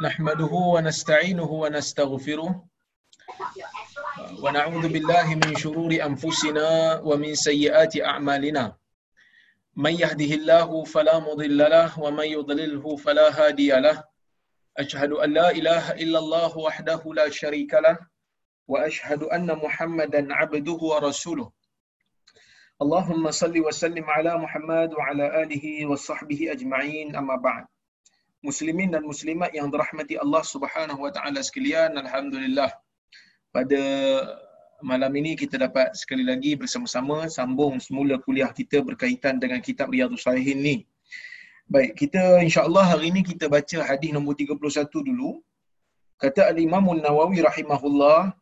نحمده ونستعينه ونستغفره. ونعوذ بالله من شرور أنفسنا ومن سيئات أعمالنا. من يهده الله فلا مضل له ومن يضلله فلا هادي له. أشهد أن لا إله إلا الله وحده لا شريك له وأشهد أن محمدا عبده ورسوله. اللهم صل وسلم على محمد وعلى آله وصحبه أجمعين أما بعد. Muslimin dan muslimat yang dirahmati Allah Subhanahu wa taala sekalian, alhamdulillah. Pada malam ini kita dapat sekali lagi bersama-sama sambung semula kuliah kita berkaitan dengan kitab Riyadhus Salihin ni. Baik, kita insya-Allah hari ini kita baca hadis nombor 31 dulu. Kata Al-Imam An-Nawawi rahimahullah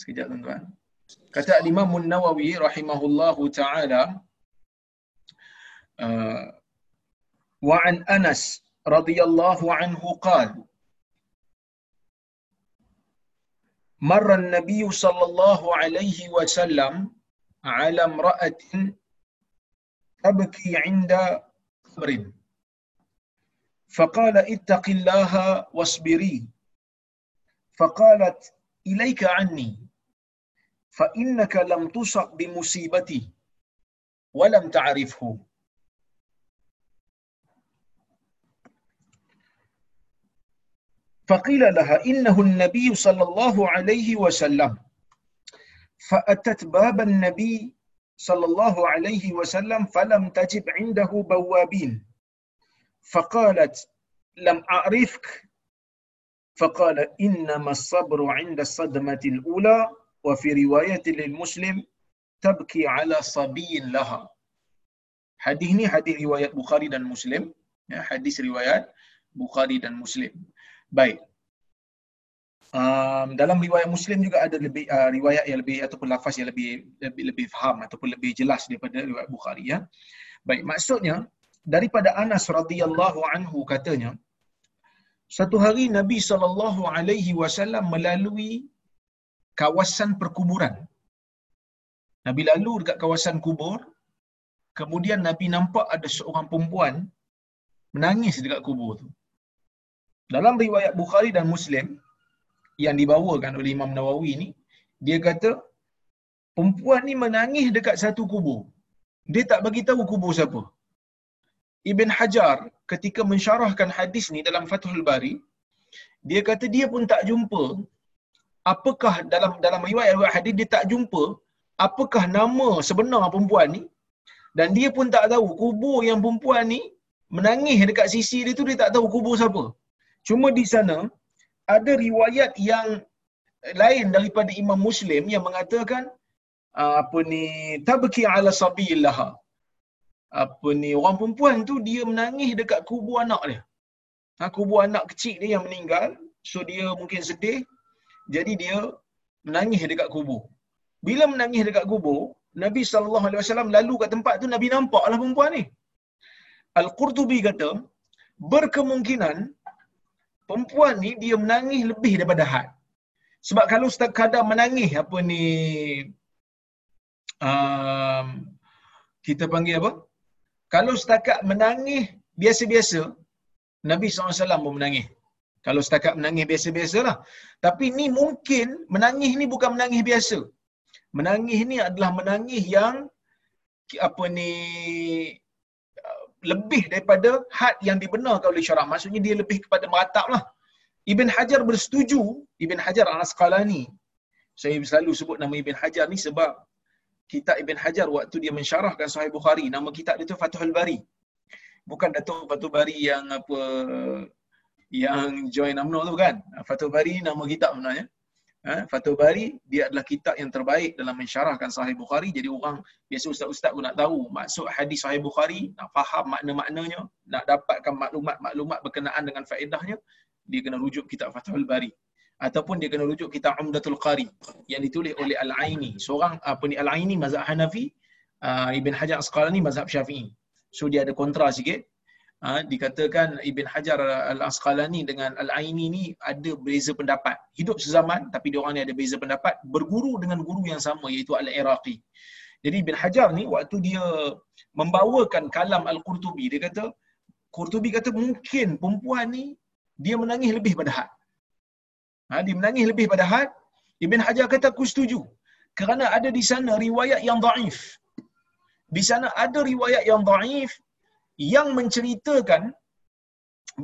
Sekejap tuan-tuan. Kata Al-Imam An-Nawawi rahimahullahu taala وعن أنس رضي الله عنه قال مر النبي صلى الله عليه وسلم على امرأة تبكي عند قبر. فقال اتق الله واصبري. فقالت إليك عني فإنك لم تصب بمصيبتي ولم تعرفه. فقيل لها إنه النبي صلى الله عليه وسلم. فأتت باب النبي صلى الله عليه وسلم فلم تجب عنده بوابين. فقالت لم أعرفك؟ فقال إنما الصبر عند الصدمة الأولى وفي رواية للمسلم تبكي على صبي لها. حديث ini hadis riwayat Bukhari dan Muslim ya hadis riwayat Baik. Um, dalam riwayat Muslim juga ada lebih uh, riwayat yang lebih ataupun lafaz yang lebih lebih lebih faham ataupun lebih jelas daripada riwayat Bukhari ya. Baik, maksudnya daripada Anas radhiyallahu anhu katanya satu hari Nabi sallallahu alaihi wasallam melalui kawasan perkuburan. Nabi lalu dekat kawasan kubur, kemudian Nabi nampak ada seorang perempuan menangis dekat kubur tu. Dalam riwayat Bukhari dan Muslim yang dibawakan oleh Imam Nawawi ni, dia kata perempuan ni menangis dekat satu kubur. Dia tak bagi tahu kubur siapa. Ibn Hajar ketika mensyarahkan hadis ni dalam Fathul Bari, dia kata dia pun tak jumpa apakah dalam dalam riwayat hadis dia tak jumpa apakah nama sebenar perempuan ni dan dia pun tak tahu kubur yang perempuan ni menangis dekat sisi dia tu dia tak tahu kubur siapa. Cuma di sana ada riwayat yang lain daripada Imam Muslim yang mengatakan apa ni tabki ala sabillah. Apa ni orang perempuan tu dia menangis dekat kubur anak dia. Ha, kubur anak kecil dia yang meninggal. So dia mungkin sedih. Jadi dia menangis dekat kubur. Bila menangis dekat kubur, Nabi SAW lalu kat tempat tu Nabi nampaklah perempuan ni. Al-Qurtubi kata, berkemungkinan perempuan ni dia menangis lebih daripada had. Sebab kalau sekadar menangis apa ni um, kita panggil apa? Kalau setakat menangis biasa-biasa, Nabi SAW pun menangis. Kalau setakat menangis biasa-biasalah. Tapi ni mungkin menangis ni bukan menangis biasa. Menangis ni adalah menangis yang apa ni lebih daripada had yang dibenarkan oleh syarak. Maksudnya dia lebih kepada meratap lah. Ibn Hajar bersetuju, Ibn Hajar al-Asqalani. Saya selalu sebut nama Ibn Hajar ni sebab kitab Ibn Hajar waktu dia mensyarahkan Sahih Bukhari, nama kitab dia tu Fathul Bari. Bukan Datuk Fathul Bari yang apa yang join UMNO tu kan. Fathul Bari nama kitab sebenarnya. Ha, Fathul Bari dia adalah kitab yang terbaik dalam mensyarahkan Sahih Bukhari. Jadi orang biasa ustaz-ustaz pun nak tahu maksud hadis Sahih Bukhari, nak faham makna-maknanya, nak dapatkan maklumat-maklumat berkenaan dengan faedahnya, dia kena rujuk kitab Fathul Bari ataupun dia kena rujuk kitab Umdatul Qari yang ditulis oleh Al-Aini. Seorang apa ni Al-Aini mazhab Hanafi, uh, Ibn Hajar Asqalani mazhab Syafi'i. So dia ada kontra sikit. Ha, dikatakan Ibn Hajar Al-Asqalani dengan Al-Aini ni ada beza pendapat. Hidup sezaman tapi dia orang ni ada beza pendapat. Berguru dengan guru yang sama iaitu Al-Iraqi. Jadi Ibn Hajar ni waktu dia membawakan kalam Al-Qurtubi, dia kata Qurtubi kata mungkin perempuan ni dia menangis lebih pada had. Ha, dia menangis lebih pada had. Ibn Hajar kata aku setuju. Kerana ada di sana riwayat yang daif. Di sana ada riwayat yang daif yang menceritakan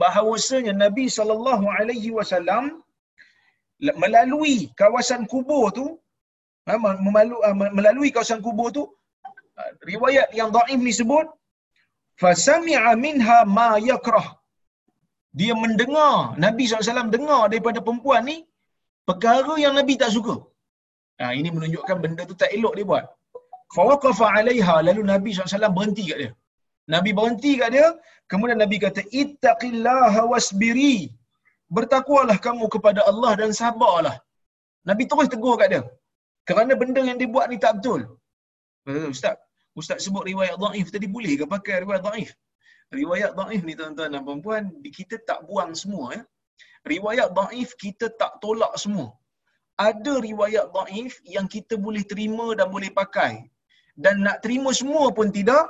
bahawasanya Nabi sallallahu alaihi wasallam melalui kawasan kubur tu ha, ha, melalui kawasan kubur tu ha, riwayat yang daif ni sebut fasami'a minha ma yakrah dia mendengar Nabi SAW dengar daripada perempuan ni perkara yang Nabi tak suka. Ha, ini menunjukkan benda tu tak elok dia buat. Fawaqafa alaiha lalu Nabi SAW berhenti kat dia. Nabi berhenti kat dia, kemudian Nabi kata ittaqillaha wasbiri. Bertakwalah kamu kepada Allah dan sabarlah. Nabi terus tegur kat dia. Kerana benda yang dia buat ni tak betul. Ustaz, Ustaz sebut riwayat dhaif tadi boleh ke pakai riwayat dhaif? riwayat daif ni tuan-tuan dan puan kita tak buang semua ya. Riwayat daif kita tak tolak semua. Ada riwayat daif yang kita boleh terima dan boleh pakai. Dan nak terima semua pun tidak.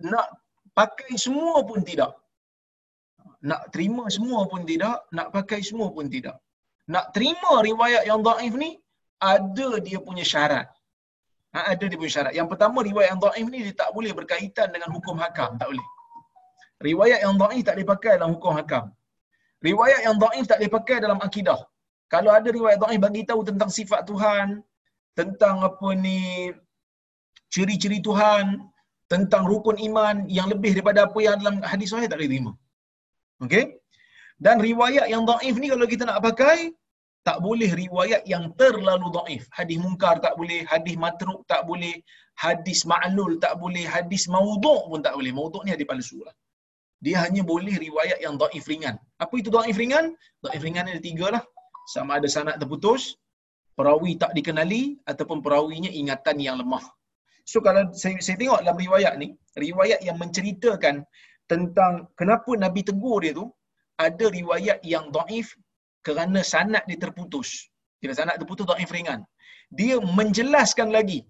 Nak pakai semua pun tidak. Nak terima semua pun tidak. Nak pakai semua pun tidak. Nak terima riwayat yang daif ni, ada dia punya syarat. Ha, ada dia punya syarat. Yang pertama, riwayat yang daif ni dia tak boleh berkaitan dengan hukum hakam. Tak boleh. Riwayat yang dhaif tak dipakai dalam hukum hakam. Riwayat yang dhaif tak dipakai dalam akidah. Kalau ada riwayat dhaif bagi tahu tentang sifat Tuhan, tentang apa ni ciri-ciri Tuhan, tentang rukun iman yang lebih daripada apa yang dalam hadis sahih tak boleh terima. Okey? Dan riwayat yang dhaif ni kalau kita nak pakai tak boleh riwayat yang terlalu dhaif. Hadis munkar tak boleh, hadis matruk tak boleh, hadis ma'lul tak boleh, hadis maudhu' pun tak boleh. Maudhu' ni hadis palsu lah dia hanya boleh riwayat yang daif ringan. Apa itu daif ringan? Daif ringan ada tiga lah. Sama ada sanad terputus, perawi tak dikenali, ataupun perawinya ingatan yang lemah. So kalau saya, saya tengok dalam riwayat ni, riwayat yang menceritakan tentang kenapa Nabi tegur dia tu, ada riwayat yang daif kerana sanad dia terputus. Kira sanad terputus daif ringan. Dia menjelaskan lagi.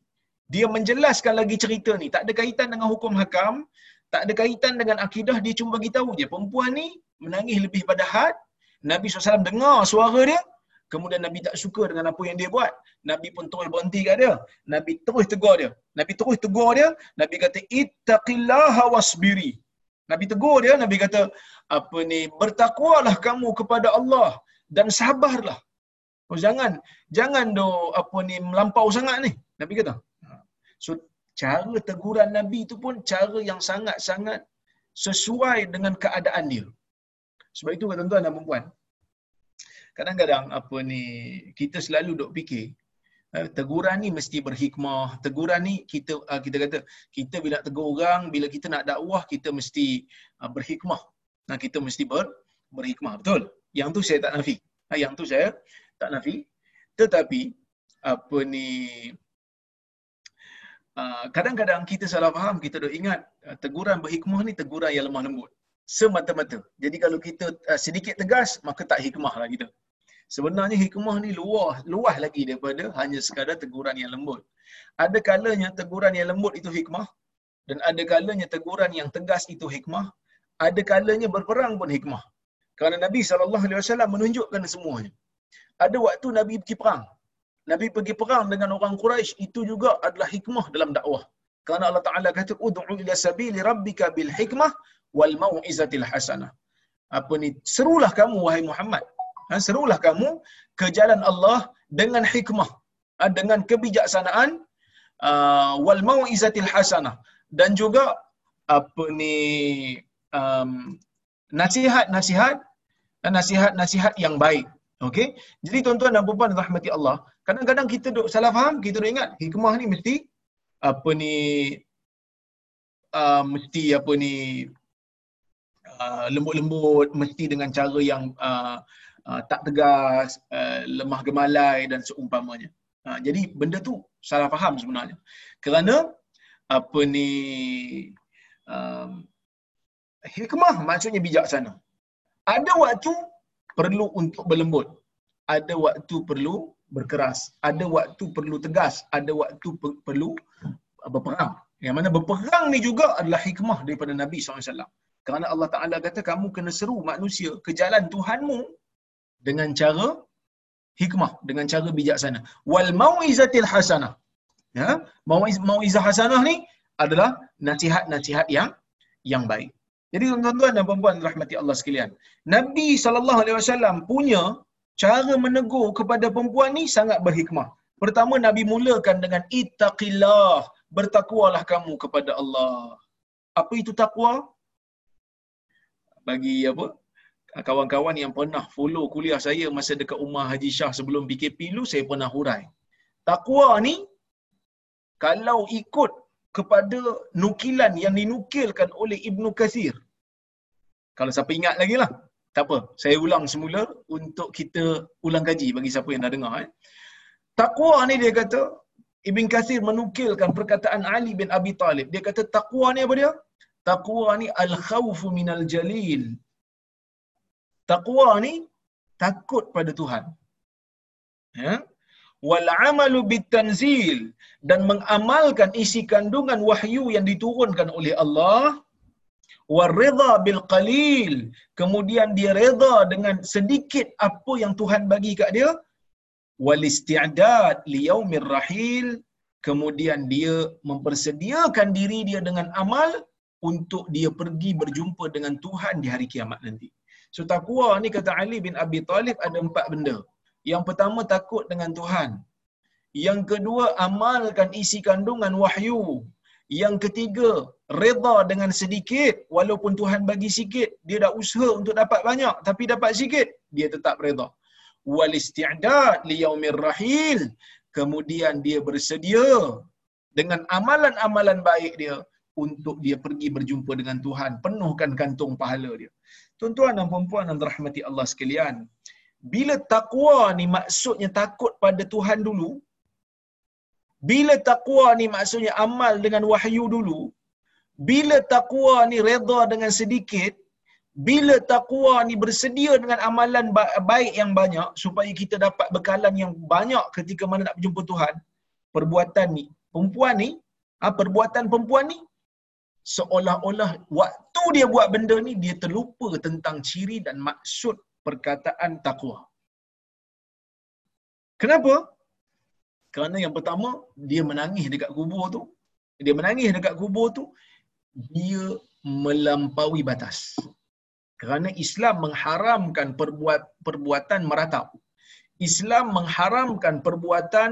Dia menjelaskan lagi cerita ni. Tak ada kaitan dengan hukum hakam, tak ada kaitan dengan akidah dia cuma bagi tahu je perempuan ni menangis lebih pada had Nabi SAW dengar suara dia kemudian Nabi tak suka dengan apa yang dia buat. Nabi pun terus berhenti kat dia. Nabi terus tegur dia. Nabi terus tegur dia. Nabi kata ittaqillaha wasbiri. Nabi tegur dia. Nabi kata apa ni bertakwalah kamu kepada Allah dan sabarlah. Oh, jangan jangan do apa ni melampau sangat ni. Nabi kata. So cara teguran Nabi itu pun cara yang sangat-sangat sesuai dengan keadaan dia. Sebab itu tuan-tuan dan puan kadang-kadang apa ni kita selalu dok fikir eh, teguran ni mesti berhikmah. Teguran ni kita uh, kita kata kita bila tegur orang, bila kita nak dakwah kita mesti uh, berhikmah. Nah kita mesti ber, berhikmah. Betul? Yang tu saya tak nafi. Ha, yang tu saya tak nafi. Tetapi apa ni Ah, kadang-kadang kita salah faham, kita dah ingat teguran berhikmah ni teguran yang lemah lembut. Semata-mata. Jadi kalau kita uh, sedikit tegas, maka tak hikmah lah kita. Sebenarnya hikmah ni luas, luas lagi daripada hanya sekadar teguran yang lembut. Ada kalanya teguran yang lembut itu hikmah dan ada kalanya teguran yang tegas itu hikmah. Ada kalanya berperang pun hikmah. Kerana Nabi SAW menunjukkan semuanya. Ada waktu Nabi pergi perang. Nabi pergi perang dengan orang Quraisy itu juga adalah hikmah dalam dakwah. Kerana Allah Taala kata ud'u ila sabili rabbika bil hikmah wal mau'izatil hasanah. Apa ni? Serulah kamu wahai Muhammad. Ha, serulah kamu ke jalan Allah dengan hikmah, ha, dengan kebijaksanaan uh, wal mau'izatil hasanah dan juga apa ni um, nasihat-nasihat nasihat-nasihat yang baik. Okey. Jadi tuan-tuan dan puan-puan rahmati Allah, kadang-kadang kita duk salah faham, kita duk ingat hikmah ni mesti apa ni uh, mesti apa ni uh, lembut-lembut, mesti dengan cara yang uh, uh, tak tegas, uh, lemah gemalai dan seumpamanya. Uh, jadi benda tu salah faham sebenarnya. Kerana apa ni um, hikmah maksudnya bijaksana. Ada waktu perlu untuk berlembut. Ada waktu perlu berkeras. Ada waktu perlu tegas. Ada waktu perlu berperang. Yang mana berperang ni juga adalah hikmah daripada Nabi SAW. Kerana Allah Ta'ala kata kamu kena seru manusia ke jalan Tuhanmu dengan cara hikmah, dengan cara bijaksana. Wal mau'izatil hasanah. Ya, mau'izah hasanah ni adalah nasihat-nasihat yang yang baik. Jadi tuan-tuan dan puan-puan rahmati Allah sekalian, Nabi sallallahu alaihi wasallam punya cara menegur kepada perempuan ni sangat berhikmah. Pertama Nabi mulakan dengan ittaqillah, bertakwalah kamu kepada Allah. Apa itu takwa? Bagi apa? Kawan-kawan yang pernah follow kuliah saya masa dekat Umar Haji Shah sebelum PKP dulu, saya pernah hurai. Takwa ni, kalau ikut kepada nukilan yang dinukilkan oleh Ibnu Kathir. Kalau siapa ingat lagi lah. Tak apa. Saya ulang semula untuk kita ulang kaji bagi siapa yang dah dengar. Eh. Taqwa ni dia kata, Ibn Kathir menukilkan perkataan Ali bin Abi Talib. Dia kata taqwa ni apa dia? Taqwa ni al-khawfu minal jalil. Taqwa ni takut pada Tuhan. Ya? Wal amalu bitanzil dan mengamalkan isi kandungan wahyu yang diturunkan oleh Allah waridha bil qalil kemudian dia redha dengan sedikit apa yang Tuhan bagi kat dia wal isti'dad li yaumir rahil kemudian dia mempersediakan diri dia dengan amal untuk dia pergi berjumpa dengan Tuhan di hari kiamat nanti. So takwa ni kata Ali bin Abi Talib ada empat benda. Yang pertama takut dengan Tuhan. Yang kedua amalkan isi kandungan wahyu. Yang ketiga redha dengan sedikit walaupun Tuhan bagi sikit dia dah usaha untuk dapat banyak tapi dapat sikit dia tetap redha. Wal isti'dad li yaumir rahil kemudian dia bersedia dengan amalan-amalan baik dia untuk dia pergi berjumpa dengan Tuhan penuhkan kantung pahala dia. Tuan-tuan dan puan-puan yang dirahmati Allah sekalian, bila takwa ni maksudnya takut pada Tuhan dulu, bila takwa ni maksudnya amal dengan wahyu dulu, bila takwa ni redha dengan sedikit, bila takwa ni bersedia dengan amalan baik yang banyak supaya kita dapat bekalan yang banyak ketika mana nak berjumpa Tuhan, perbuatan ni, perempuan ni, ha, perbuatan perempuan ni seolah-olah waktu dia buat benda ni dia terlupa tentang ciri dan maksud perkataan takwa. Kenapa? Kerana yang pertama, dia menangis dekat kubur tu. Dia menangis dekat kubur tu, dia melampaui batas. Kerana Islam mengharamkan perbuat, perbuatan meratap. Islam mengharamkan perbuatan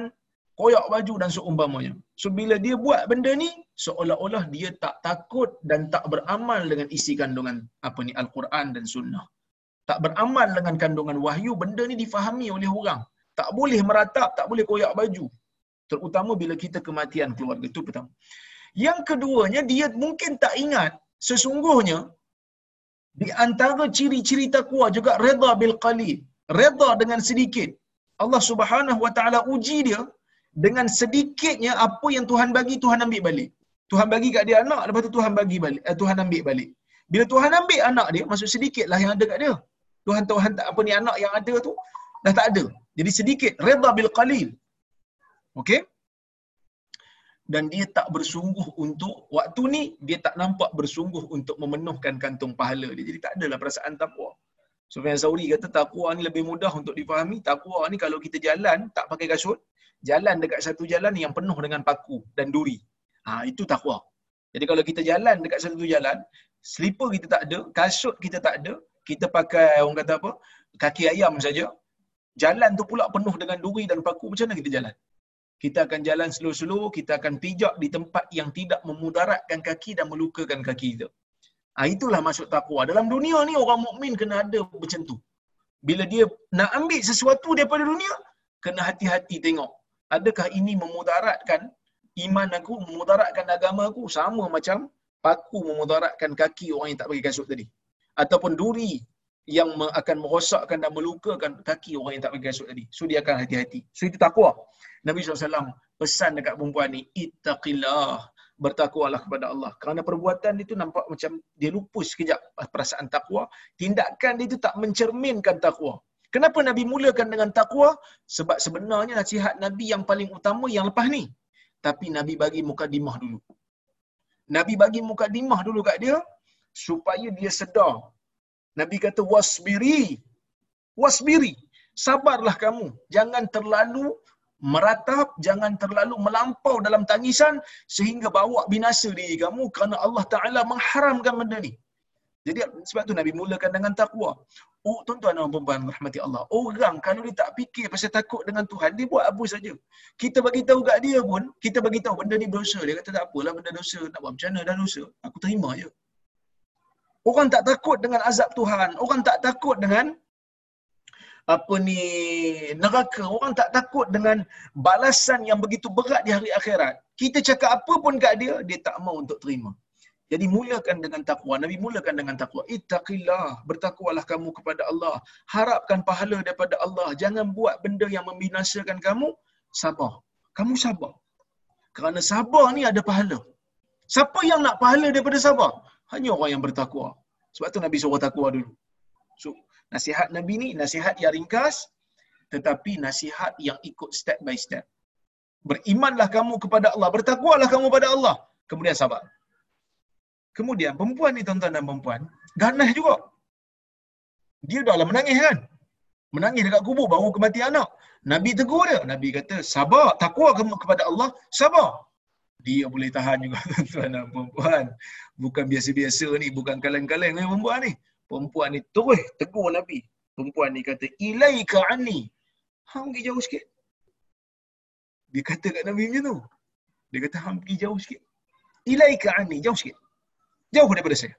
koyak baju dan seumpamanya. So bila dia buat benda ni, seolah-olah dia tak takut dan tak beramal dengan isi kandungan apa ni Al-Quran dan Sunnah. Tak beramal dengan kandungan wahyu, benda ni difahami oleh orang. Tak boleh meratap, tak boleh koyak baju. Terutama bila kita kematian keluarga. Itu pertama. Yang keduanya, dia mungkin tak ingat sesungguhnya di antara ciri-ciri takwa juga reda bil qalil. Reda dengan sedikit. Allah Subhanahu wa taala uji dia dengan sedikitnya apa yang Tuhan bagi Tuhan ambil balik. Tuhan bagi kat dia anak lepas tu Tuhan bagi balik eh, Tuhan ambil balik. Bila Tuhan ambil anak dia maksud sedikitlah yang ada kat dia. Tuhan Tuhan tak apa ni anak yang ada tu dah tak ada. Jadi sedikit redha bil qalil. Okey? Dan dia tak bersungguh untuk waktu ni dia tak nampak bersungguh untuk memenuhkan kantung pahala dia. Jadi tak adalah perasaan takwa. Sufyan Sauri kata takwa ni lebih mudah untuk difahami. Takwa ni kalau kita jalan tak pakai kasut, jalan dekat satu jalan yang penuh dengan paku dan duri. Ha, itu takwa. Jadi kalau kita jalan dekat satu jalan, slipper kita tak ada, kasut kita tak ada, kita pakai orang kata apa? kaki ayam saja. Jalan tu pula penuh dengan duri dan paku, macam mana kita jalan? Kita akan jalan slow-slow, kita akan pijak di tempat yang tidak memudaratkan kaki dan melukakan kaki kita. Ha, itulah maksud takwa. Dalam dunia ni orang mukmin kena ada macam tu. Bila dia nak ambil sesuatu daripada dunia, kena hati-hati tengok. Adakah ini memudaratkan iman aku, memudaratkan agama aku sama macam paku memudaratkan kaki orang yang tak pakai kasut tadi. Ataupun duri yang akan merosakkan dan melukakan kaki orang yang tak pakai kasut tadi. So dia akan hati-hati. So itu takwa. Nabi SAW pesan dekat perempuan ni, ittaqillah, bertakwalah kepada Allah. Kerana perbuatan dia tu nampak macam dia lupa sekejap perasaan takwa. Tindakan dia tu tak mencerminkan takwa. Kenapa Nabi mulakan dengan takwa? Sebab sebenarnya nasihat Nabi yang paling utama yang lepas ni. Tapi Nabi bagi mukadimah dulu. Nabi bagi mukadimah dulu kat dia supaya dia sedar. Nabi kata wasbiri. Wasbiri. Sabarlah kamu. Jangan terlalu meratap, jangan terlalu melampau dalam tangisan sehingga bawa binasa diri kamu kerana Allah Ta'ala mengharamkan benda ni. Jadi sebab tu Nabi mulakan dengan takwa. Oh, tuan-tuan dan puan rahmati Allah. Orang kalau dia tak fikir pasal takut dengan Tuhan, dia buat apa saja. Kita bagi tahu kat dia pun, kita bagi tahu benda ni dosa. Dia kata tak apalah benda dosa, nak buat macam mana dah dosa. Aku terima je. Orang tak takut dengan azab Tuhan. Orang tak takut dengan apa ni neraka. Orang tak takut dengan balasan yang begitu berat di hari akhirat. Kita cakap apa pun kat dia, dia tak mau untuk terima. Jadi mulakan dengan takwa. Nabi mulakan dengan takwa. Ittaqillah. Bertakwalah kamu kepada Allah. Harapkan pahala daripada Allah. Jangan buat benda yang membinasakan kamu. Sabar. Kamu sabar. Kerana sabar ni ada pahala. Siapa yang nak pahala daripada sabar? Hanya orang yang bertakwa. Sebab tu Nabi suruh takwa dulu. So, nasihat Nabi ni nasihat yang ringkas tetapi nasihat yang ikut step by step. Berimanlah kamu kepada Allah, bertakwalah kamu kepada Allah, kemudian sabar. Kemudian perempuan ni tuan-tuan dan perempuan, ganas juga. Dia dah lah menangis kan? Menangis dekat kubur baru kematian anak. Nabi tegur dia. Nabi kata, sabar, takwa kamu kepada Allah, sabar. Dia boleh tahan juga tuan-tuan dan perempuan. Bukan biasa-biasa ni, bukan kaleng-kaleng ni perempuan ni. Perempuan ni terus tegur Nabi. Perempuan ni kata, ilaika anni. Hang pergi jauh sikit. Dia kata kat Nabi macam tu. Dia kata, hang pergi jauh sikit. Ilaika anni, jauh sikit. Jauh daripada saya.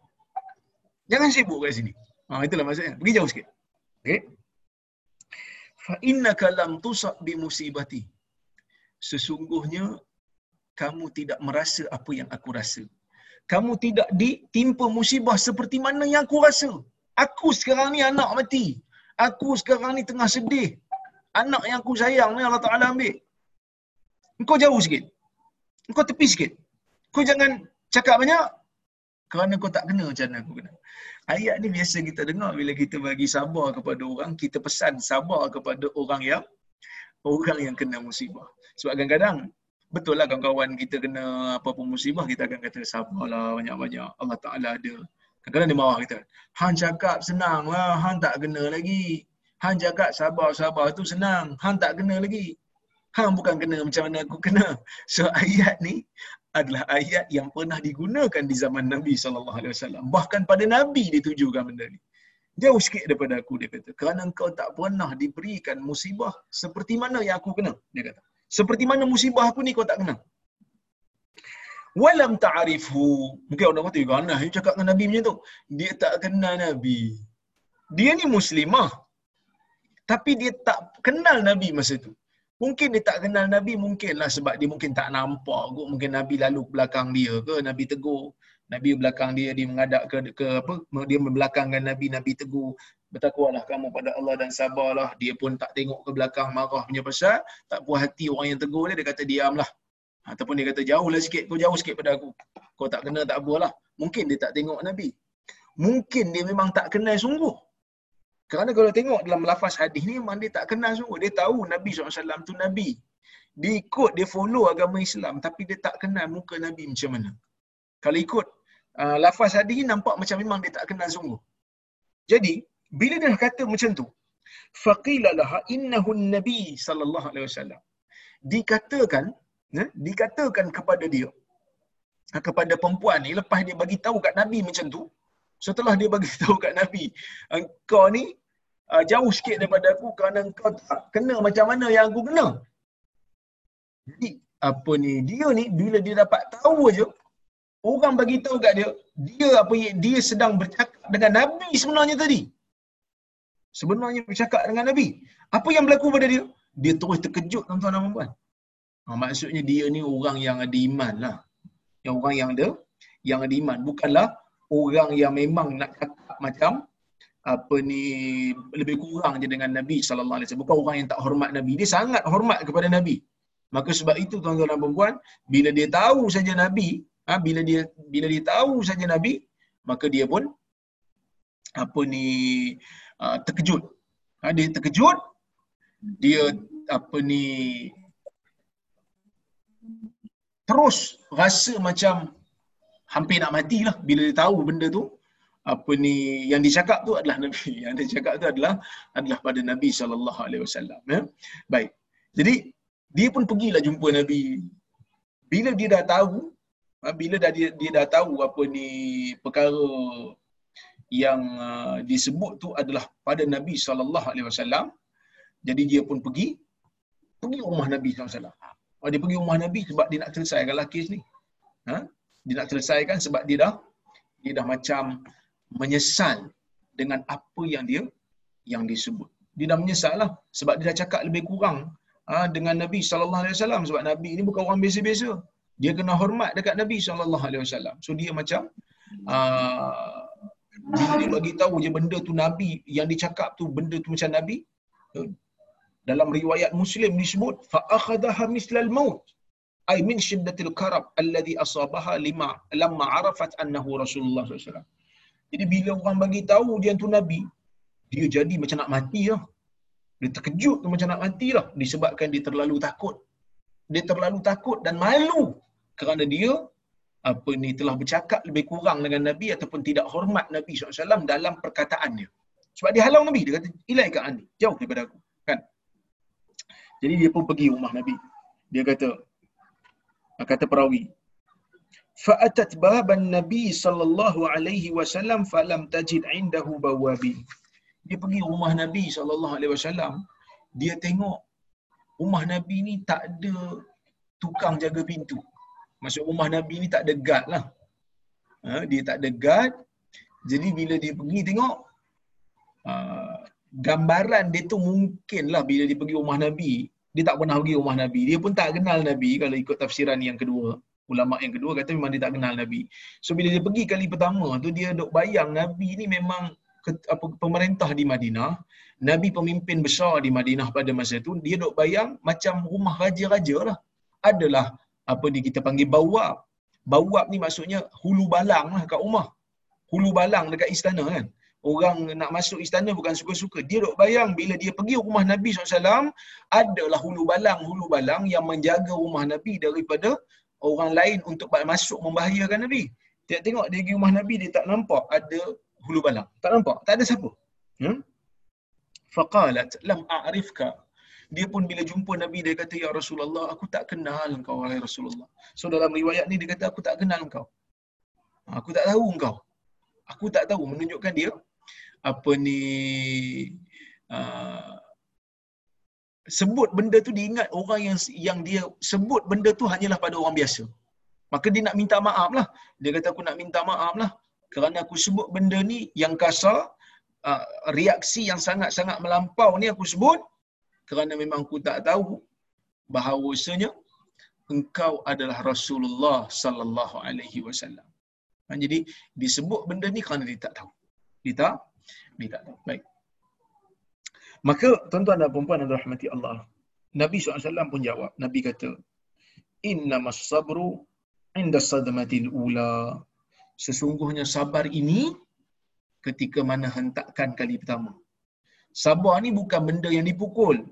Jangan sibuk kat sini. Ha, itulah maksudnya. Pergi jauh sikit. Okay. Fa innaka lam tusab bi. Sesungguhnya kamu tidak merasa apa yang aku rasa. Kamu tidak ditimpa musibah seperti mana yang aku rasa. Aku sekarang ni anak mati. Aku sekarang ni tengah sedih. Anak yang aku sayang ni Allah Ta'ala ambil. Engkau jauh sikit. Engkau tepi sikit. Kau jangan cakap banyak kerana kau tak kena macam mana aku kena. Ayat ni biasa kita dengar bila kita bagi sabar kepada orang, kita pesan sabar kepada orang yang orang yang kena musibah. Sebab kadang-kadang betul lah kawan-kawan kita kena apa-apa musibah, kita akan kata sabarlah banyak-banyak. Allah Ta'ala ada. Kadang-kadang dia marah kita. Han cakap senang lah, Han tak kena lagi. Han cakap sabar-sabar tu senang, Han tak kena lagi. Han bukan kena macam mana aku kena. So ayat ni adalah ayat yang pernah digunakan di zaman Nabi sallallahu alaihi wasallam. Bahkan pada Nabi ditujukan benda ni. Jauh sikit daripada aku dia kata. Kerana engkau tak pernah diberikan musibah seperti mana yang aku kena dia kata. Seperti mana musibah aku ni kau tak kena. Walam ta'rifhu. Mungkin orang kata, "Gana dia cakap dengan Nabi macam tu." Dia tak kenal Nabi. Dia ni muslimah. Tapi dia tak kenal Nabi masa tu. Mungkin dia tak kenal Nabi, mungkinlah sebab dia mungkin tak nampak kot. Mungkin Nabi lalu ke belakang dia ke, Nabi tegur. Nabi belakang dia, dia mengadap ke, ke apa, dia membelakangkan Nabi, Nabi tegur. Bertakwalah kamu pada Allah dan sabarlah. Dia pun tak tengok ke belakang marah punya pasal. Tak puas hati orang yang tegur dia, dia kata diamlah. Ataupun dia kata jauhlah sikit, kau jauh sikit pada aku. Kau tak kena tak apalah. Mungkin dia tak tengok Nabi. Mungkin dia memang tak kenal sungguh. Kerana kalau tengok dalam lafaz hadis ni memang dia tak kenal sungguh. Dia tahu Nabi SAW tu Nabi. Dia ikut, dia follow agama Islam tapi dia tak kenal muka Nabi macam mana. Kalau ikut uh, lafaz hadis ni nampak macam memang dia tak kenal sungguh. Jadi, bila dia kata macam tu, faqila laha innahu nabi sallallahu alaihi wasallam. Dikatakan, ya, dikatakan kepada dia kepada perempuan ni lepas dia bagi tahu kat Nabi macam tu, setelah dia bagi tahu kat Nabi, engkau ni uh, jauh sikit daripada aku kerana engkau tak kena macam mana yang aku kena. Jadi apa ni dia ni bila dia dapat tahu aja orang bagi tahu kat dia dia apa dia sedang bercakap dengan Nabi sebenarnya tadi. Sebenarnya bercakap dengan Nabi. Apa yang berlaku pada dia? Dia terus terkejut tuan-tuan dan puan. Ha, maksudnya dia ni orang yang ada iman lah. Yang orang yang ada yang ada iman. Bukanlah orang yang memang nak cakap macam apa ni lebih kurang je dengan Nabi sallallahu alaihi wasallam. Bukan orang yang tak hormat Nabi. Dia sangat hormat kepada Nabi. Maka sebab itu tuan-tuan dan puan bila dia tahu saja Nabi ha, bila dia bila dia tahu saja Nabi maka dia pun apa ni uh, terkejut. Ha, dia terkejut. Dia apa ni terus rasa macam hampir nak mati lah bila dia tahu benda tu apa ni yang dicakap tu adalah nabi. Yang dicakap tu adalah adalah pada nabi sallallahu alaihi wasallam ya. Baik. Jadi dia pun pergilah jumpa nabi. Bila dia dah tahu ha, bila dah dia, dia dah tahu apa ni perkara yang uh, disebut tu adalah pada nabi sallallahu alaihi wasallam jadi dia pun pergi pergi rumah nabi sallallahu alaihi wasallam. Ha, dia pergi rumah nabi sebab dia nak selesaikan kes ni. Ha? dia nak selesaikan sebab dia dah dia dah macam menyesal dengan apa yang dia yang disebut. Dia dah menyesal lah sebab dia dah cakap lebih kurang ha, dengan Nabi sallallahu alaihi wasallam sebab Nabi ni bukan orang biasa-biasa. Dia kena hormat dekat Nabi sallallahu alaihi wasallam. So dia macam uh, dia bagi tahu je benda tu Nabi yang dicakap tu benda tu macam Nabi dalam riwayat Muslim disebut fa akhadaha mislal maut ay min shiddatil karab alladhi asabaha lima lamma arafat annahu Rasulullah sallallahu alaihi wasallam. Jadi bila orang bagi tahu dia tu Nabi, dia jadi macam nak mati lah. Dia terkejut tu macam nak mati lah. Disebabkan dia terlalu takut. Dia terlalu takut dan malu kerana dia apa ni telah bercakap lebih kurang dengan Nabi ataupun tidak hormat Nabi SAW dalam perkataannya. Sebab dia halau Nabi. Dia kata, ilai ke. Jauh daripada aku. Kan? Jadi dia pun pergi rumah Nabi. Dia kata, kata perawi, fa'atat baban Nabi sallallahu alaihi wasallam falam tajid indahu bawabi. dia pergi rumah Nabi sallallahu alaihi wasallam dia tengok rumah Nabi ni tak ada tukang jaga pintu. Maksud rumah Nabi ni tak ada guard lah. Ha, dia tak ada guard. Jadi bila dia pergi tengok uh, gambaran dia tu mungkin lah bila dia pergi rumah Nabi dia tak pernah pergi rumah Nabi. Dia pun tak kenal Nabi kalau ikut tafsiran yang kedua ulama yang kedua kata memang dia tak kenal Nabi. So bila dia pergi kali pertama tu dia dok bayang Nabi ni memang ke, apa pemerintah di Madinah, Nabi pemimpin besar di Madinah pada masa tu, dia dok bayang macam rumah raja-raja lah. Adalah apa ni kita panggil bawab. Bawab ni maksudnya hulu balang lah kat rumah. Hulu balang dekat istana kan. Orang nak masuk istana bukan suka-suka. Dia dok bayang bila dia pergi rumah Nabi SAW, adalah hulu balang-hulu balang yang menjaga rumah Nabi daripada orang lain untuk masuk membahayakan Nabi. Dia tengok dia pergi rumah Nabi dia tak nampak ada hulu balang. Tak nampak, tak ada siapa. Hmm? Faqalat lam a'rifka. Dia pun bila jumpa Nabi dia kata ya Rasulullah aku tak kenal engkau wahai Rasulullah. So dalam riwayat ni dia kata aku tak kenal engkau. Aku tak tahu engkau. Aku tak tahu menunjukkan dia apa ni uh, sebut benda tu diingat orang yang yang dia sebut benda tu hanyalah pada orang biasa. Maka dia nak minta maaf lah. Dia kata aku nak minta maaf lah. Kerana aku sebut benda ni yang kasar, uh, reaksi yang sangat-sangat melampau ni aku sebut. Kerana memang aku tak tahu bahawasanya engkau adalah Rasulullah sallallahu alaihi wasallam. Jadi disebut benda ni kerana dia tak tahu. Dia tak, dia tak tahu. Baik. Maka tuan-tuan dan puan-puan yang dirahmati Allah, Nabi SAW pun jawab. Nabi kata, Inna mas sabru inda sadamatil ula. Sesungguhnya sabar ini ketika mana hentakan kali pertama. Sabar ni bukan benda yang dipukul.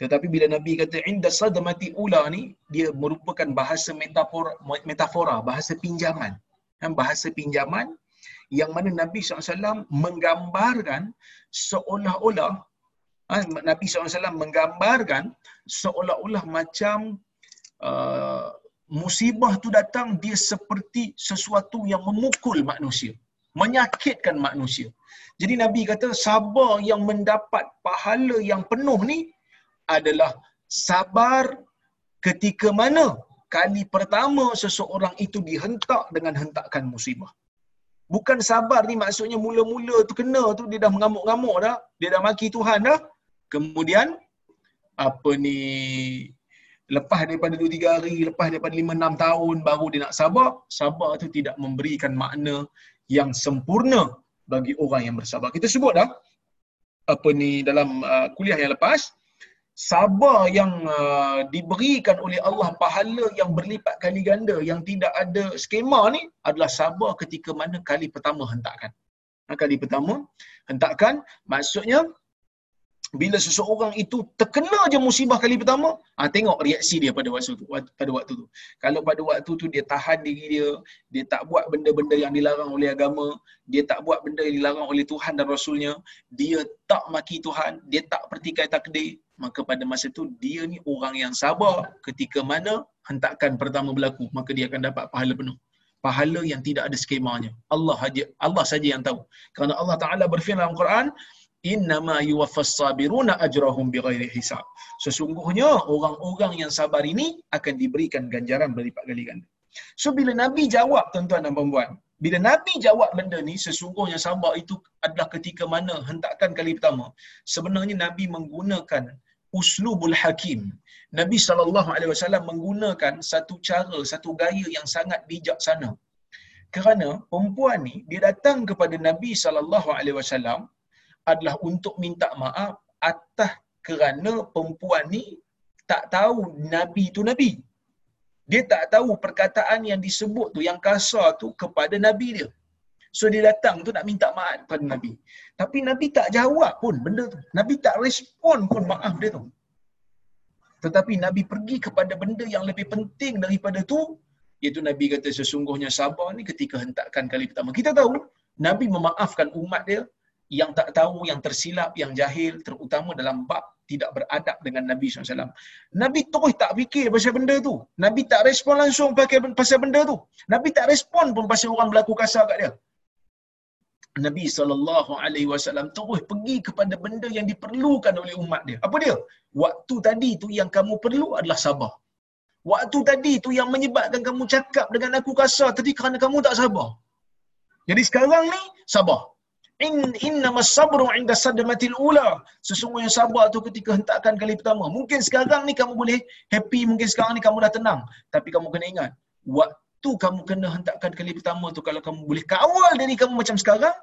Tetapi bila Nabi kata inda sadamati ula ni, dia merupakan bahasa metafora, metafora bahasa pinjaman. Kan, bahasa pinjaman yang mana Nabi SAW menggambarkan seolah-olah Ha, Nabi SAW menggambarkan seolah-olah macam uh, musibah tu datang dia seperti sesuatu yang memukul manusia, menyakitkan manusia. Jadi Nabi kata sabar yang mendapat pahala yang penuh ni adalah sabar ketika mana kali pertama seseorang itu dihentak dengan hentakan musibah. Bukan sabar ni maksudnya mula-mula tu kena tu dia dah mengamuk-ngamuk dah, dia dah maki Tuhan dah, Kemudian apa ni lepas daripada 2 3 hari, lepas daripada 5 6 tahun baru dia nak sabar, sabar tu tidak memberikan makna yang sempurna bagi orang yang bersabar. Kita sebut dah apa ni dalam uh, kuliah yang lepas sabar yang uh, diberikan oleh Allah pahala yang berlipat kali ganda yang tidak ada skema ni adalah sabar ketika mana kali pertama hentakan. Ha, kali pertama hentakan maksudnya bila seseorang itu terkena je musibah kali pertama, ah tengok reaksi dia pada waktu tu. Pada waktu tu. Kalau pada waktu tu dia tahan diri dia, dia tak buat benda-benda yang dilarang oleh agama, dia tak buat benda yang dilarang oleh Tuhan dan Rasulnya, dia tak maki Tuhan, dia tak pertikai takdir, maka pada masa tu dia ni orang yang sabar ketika mana hentakan pertama berlaku, maka dia akan dapat pahala penuh pahala yang tidak ada skemanya. Allah saja Allah saja yang tahu. Kerana Allah Taala berfirman dalam Quran, innama yuwaffas sabiruna ajrahum bighairi hisab. Sesungguhnya orang-orang yang sabar ini akan diberikan ganjaran berlipat kali ganda. So bila Nabi jawab tuan-tuan dan puan bila Nabi jawab benda ni sesungguhnya sabar itu adalah ketika mana hentakan kali pertama. Sebenarnya Nabi menggunakan uslubul hakim. Nabi sallallahu alaihi wasallam menggunakan satu cara, satu gaya yang sangat bijaksana. Kerana perempuan ni dia datang kepada Nabi sallallahu alaihi wasallam adalah untuk minta maaf atas kerana perempuan ni tak tahu Nabi tu Nabi. Dia tak tahu perkataan yang disebut tu, yang kasar tu kepada Nabi dia. So dia datang tu nak minta maaf kepada Nabi. Tapi Nabi tak jawab pun benda tu. Nabi tak respon pun maaf dia tu. Tetapi Nabi pergi kepada benda yang lebih penting daripada tu, iaitu Nabi kata sesungguhnya sabar ni ketika hentakan kali pertama. Kita tahu Nabi memaafkan umat dia yang tak tahu, yang tersilap, yang jahil, terutama dalam bab tidak beradab dengan Nabi SAW. Nabi terus tak fikir pasal benda tu. Nabi tak respon langsung pakai pasal benda tu. Nabi tak respon pun pasal orang berlaku kasar kat dia. Nabi SAW terus pergi kepada benda yang diperlukan oleh umat dia. Apa dia? Waktu tadi tu yang kamu perlu adalah sabar. Waktu tadi tu yang menyebabkan kamu cakap dengan aku kasar tadi kerana kamu tak sabar. Jadi sekarang ni sabar in innamas sabru inda sadmatil ula. Sesungguhnya sabar tu ketika hentakan kali pertama. Mungkin sekarang ni kamu boleh happy mungkin sekarang ni kamu dah tenang. Tapi kamu kena ingat waktu kamu kena hentakan kali pertama tu kalau kamu boleh kawal diri kamu macam sekarang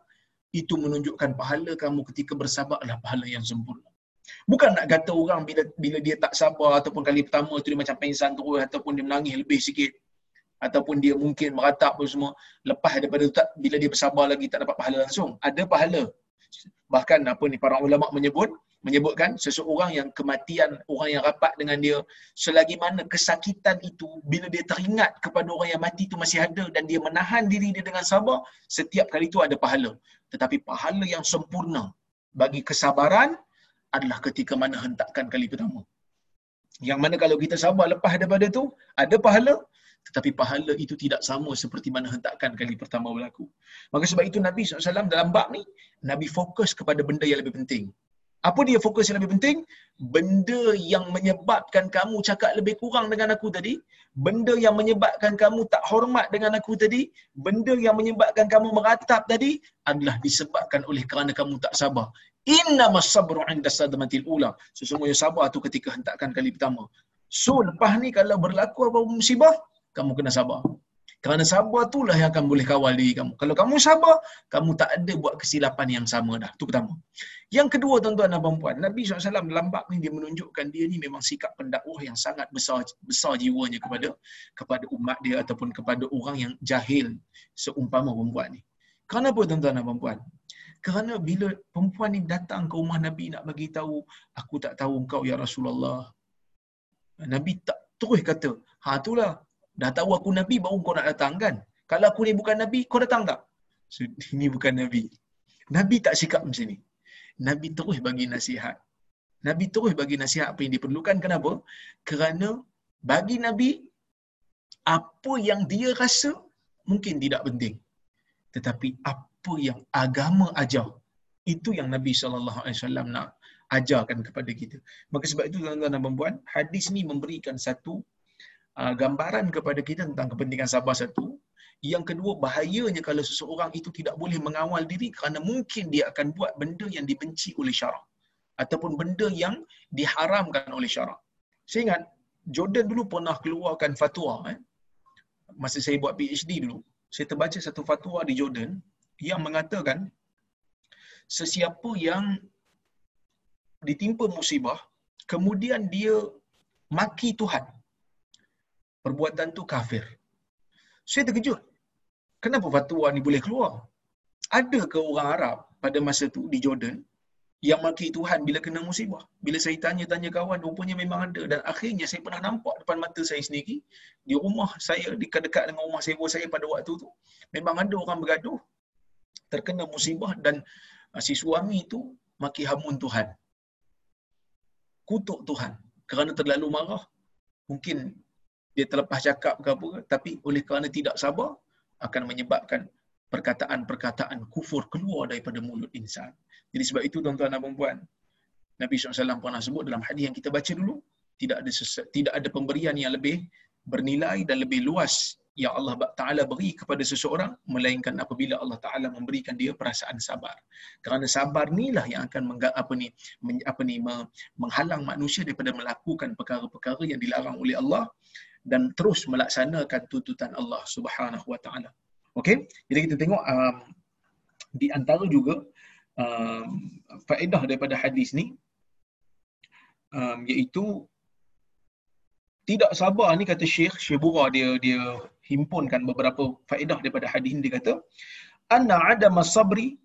itu menunjukkan pahala kamu ketika bersabar adalah pahala yang sempurna. Bukan nak kata orang bila bila dia tak sabar ataupun kali pertama tu dia macam pengsan terus ataupun dia menangis lebih sikit ataupun dia mungkin meratap pun semua lepas daripada tu tak bila dia bersabar lagi tak dapat pahala langsung. Ada pahala. Bahkan apa ni para ulama menyebut menyebutkan seseorang yang kematian orang yang rapat dengan dia selagi mana kesakitan itu bila dia teringat kepada orang yang mati itu masih ada dan dia menahan diri dia dengan sabar setiap kali itu ada pahala. Tetapi pahala yang sempurna bagi kesabaran adalah ketika mana hentakan kali pertama. Yang mana kalau kita sabar lepas daripada tu ada pahala tetapi pahala itu tidak sama seperti mana hentakan kali pertama berlaku. Maka sebab itu Nabi SAW dalam bab ni, Nabi fokus kepada benda yang lebih penting. Apa dia fokus yang lebih penting? Benda yang menyebabkan kamu cakap lebih kurang dengan aku tadi, benda yang menyebabkan kamu tak hormat dengan aku tadi, benda yang menyebabkan kamu meratap tadi adalah disebabkan oleh kerana kamu tak sabar. Inna masabru inda sadmatil ula. Sesungguhnya sabar tu ketika hentakan kali pertama. So lepas ni kalau berlaku apa musibah, kamu kena sabar. Kerana sabar itulah yang akan boleh kawal diri kamu. Kalau kamu sabar, kamu tak ada buat kesilapan yang sama dah. Itu pertama. Yang kedua tuan-tuan dan puan Nabi SAW dalam bab ni dia menunjukkan dia ni memang sikap pendakwah yang sangat besar besar jiwanya kepada kepada umat dia ataupun kepada orang yang jahil seumpama perempuan ni. Kenapa tuan-tuan dan puan Kerana bila perempuan ni datang ke rumah Nabi nak bagi tahu, aku tak tahu engkau ya Rasulullah. Nabi tak terus kata, ha itulah Dah tahu aku Nabi baru kau nak datang kan? Kalau aku ni bukan Nabi, kau datang tak? So, ini bukan Nabi. Nabi tak sikap macam ni. Nabi terus bagi nasihat. Nabi terus bagi nasihat apa yang diperlukan. Kenapa? Kerana bagi Nabi, apa yang dia rasa mungkin tidak penting. Tetapi apa yang agama ajar, itu yang Nabi SAW nak ajarkan kepada kita. Maka sebab itu tuan-tuan dan puan hadis ni memberikan satu uh, gambaran kepada kita tentang kepentingan sabar satu. Yang kedua, bahayanya kalau seseorang itu tidak boleh mengawal diri kerana mungkin dia akan buat benda yang dibenci oleh syarak. Ataupun benda yang diharamkan oleh syarak. Saya ingat, Jordan dulu pernah keluarkan fatwa. Eh? Masa saya buat PhD dulu, saya terbaca satu fatwa di Jordan yang mengatakan sesiapa yang ditimpa musibah, kemudian dia maki Tuhan perbuatan tu kafir. Saya terkejut. Kenapa fatwa ni boleh keluar? Ada ke orang Arab pada masa tu di Jordan yang maki Tuhan bila kena musibah. Bila saya tanya-tanya kawan, rupanya memang ada. Dan akhirnya saya pernah nampak depan mata saya sendiri, di rumah saya, dekat-dekat dengan rumah sewa saya pada waktu tu, memang ada orang bergaduh, terkena musibah dan uh, si suami tu maki hamun Tuhan. Kutuk Tuhan kerana terlalu marah. Mungkin dia terlepas cakap ke apa, tapi oleh kerana tidak sabar, akan menyebabkan perkataan-perkataan kufur keluar daripada mulut insan. Jadi sebab itu tuan-tuan dan puan Nabi SAW pernah sebut dalam hadis yang kita baca dulu, tidak ada ses- tidak ada pemberian yang lebih bernilai dan lebih luas yang Allah Taala beri kepada seseorang melainkan apabila Allah Taala memberikan dia perasaan sabar. Kerana sabar inilah yang akan mengga, apa ni men, apa ni menghalang manusia daripada melakukan perkara-perkara yang dilarang oleh Allah dan terus melaksanakan tuntutan Allah Subhanahu Wa Taala. Okey, jadi kita tengok um, di antara juga um, faedah daripada hadis ni um, iaitu tidak sabar ni kata Syekh Syibura dia dia himpunkan beberapa faedah daripada hadis ini dia kata anna adama sabri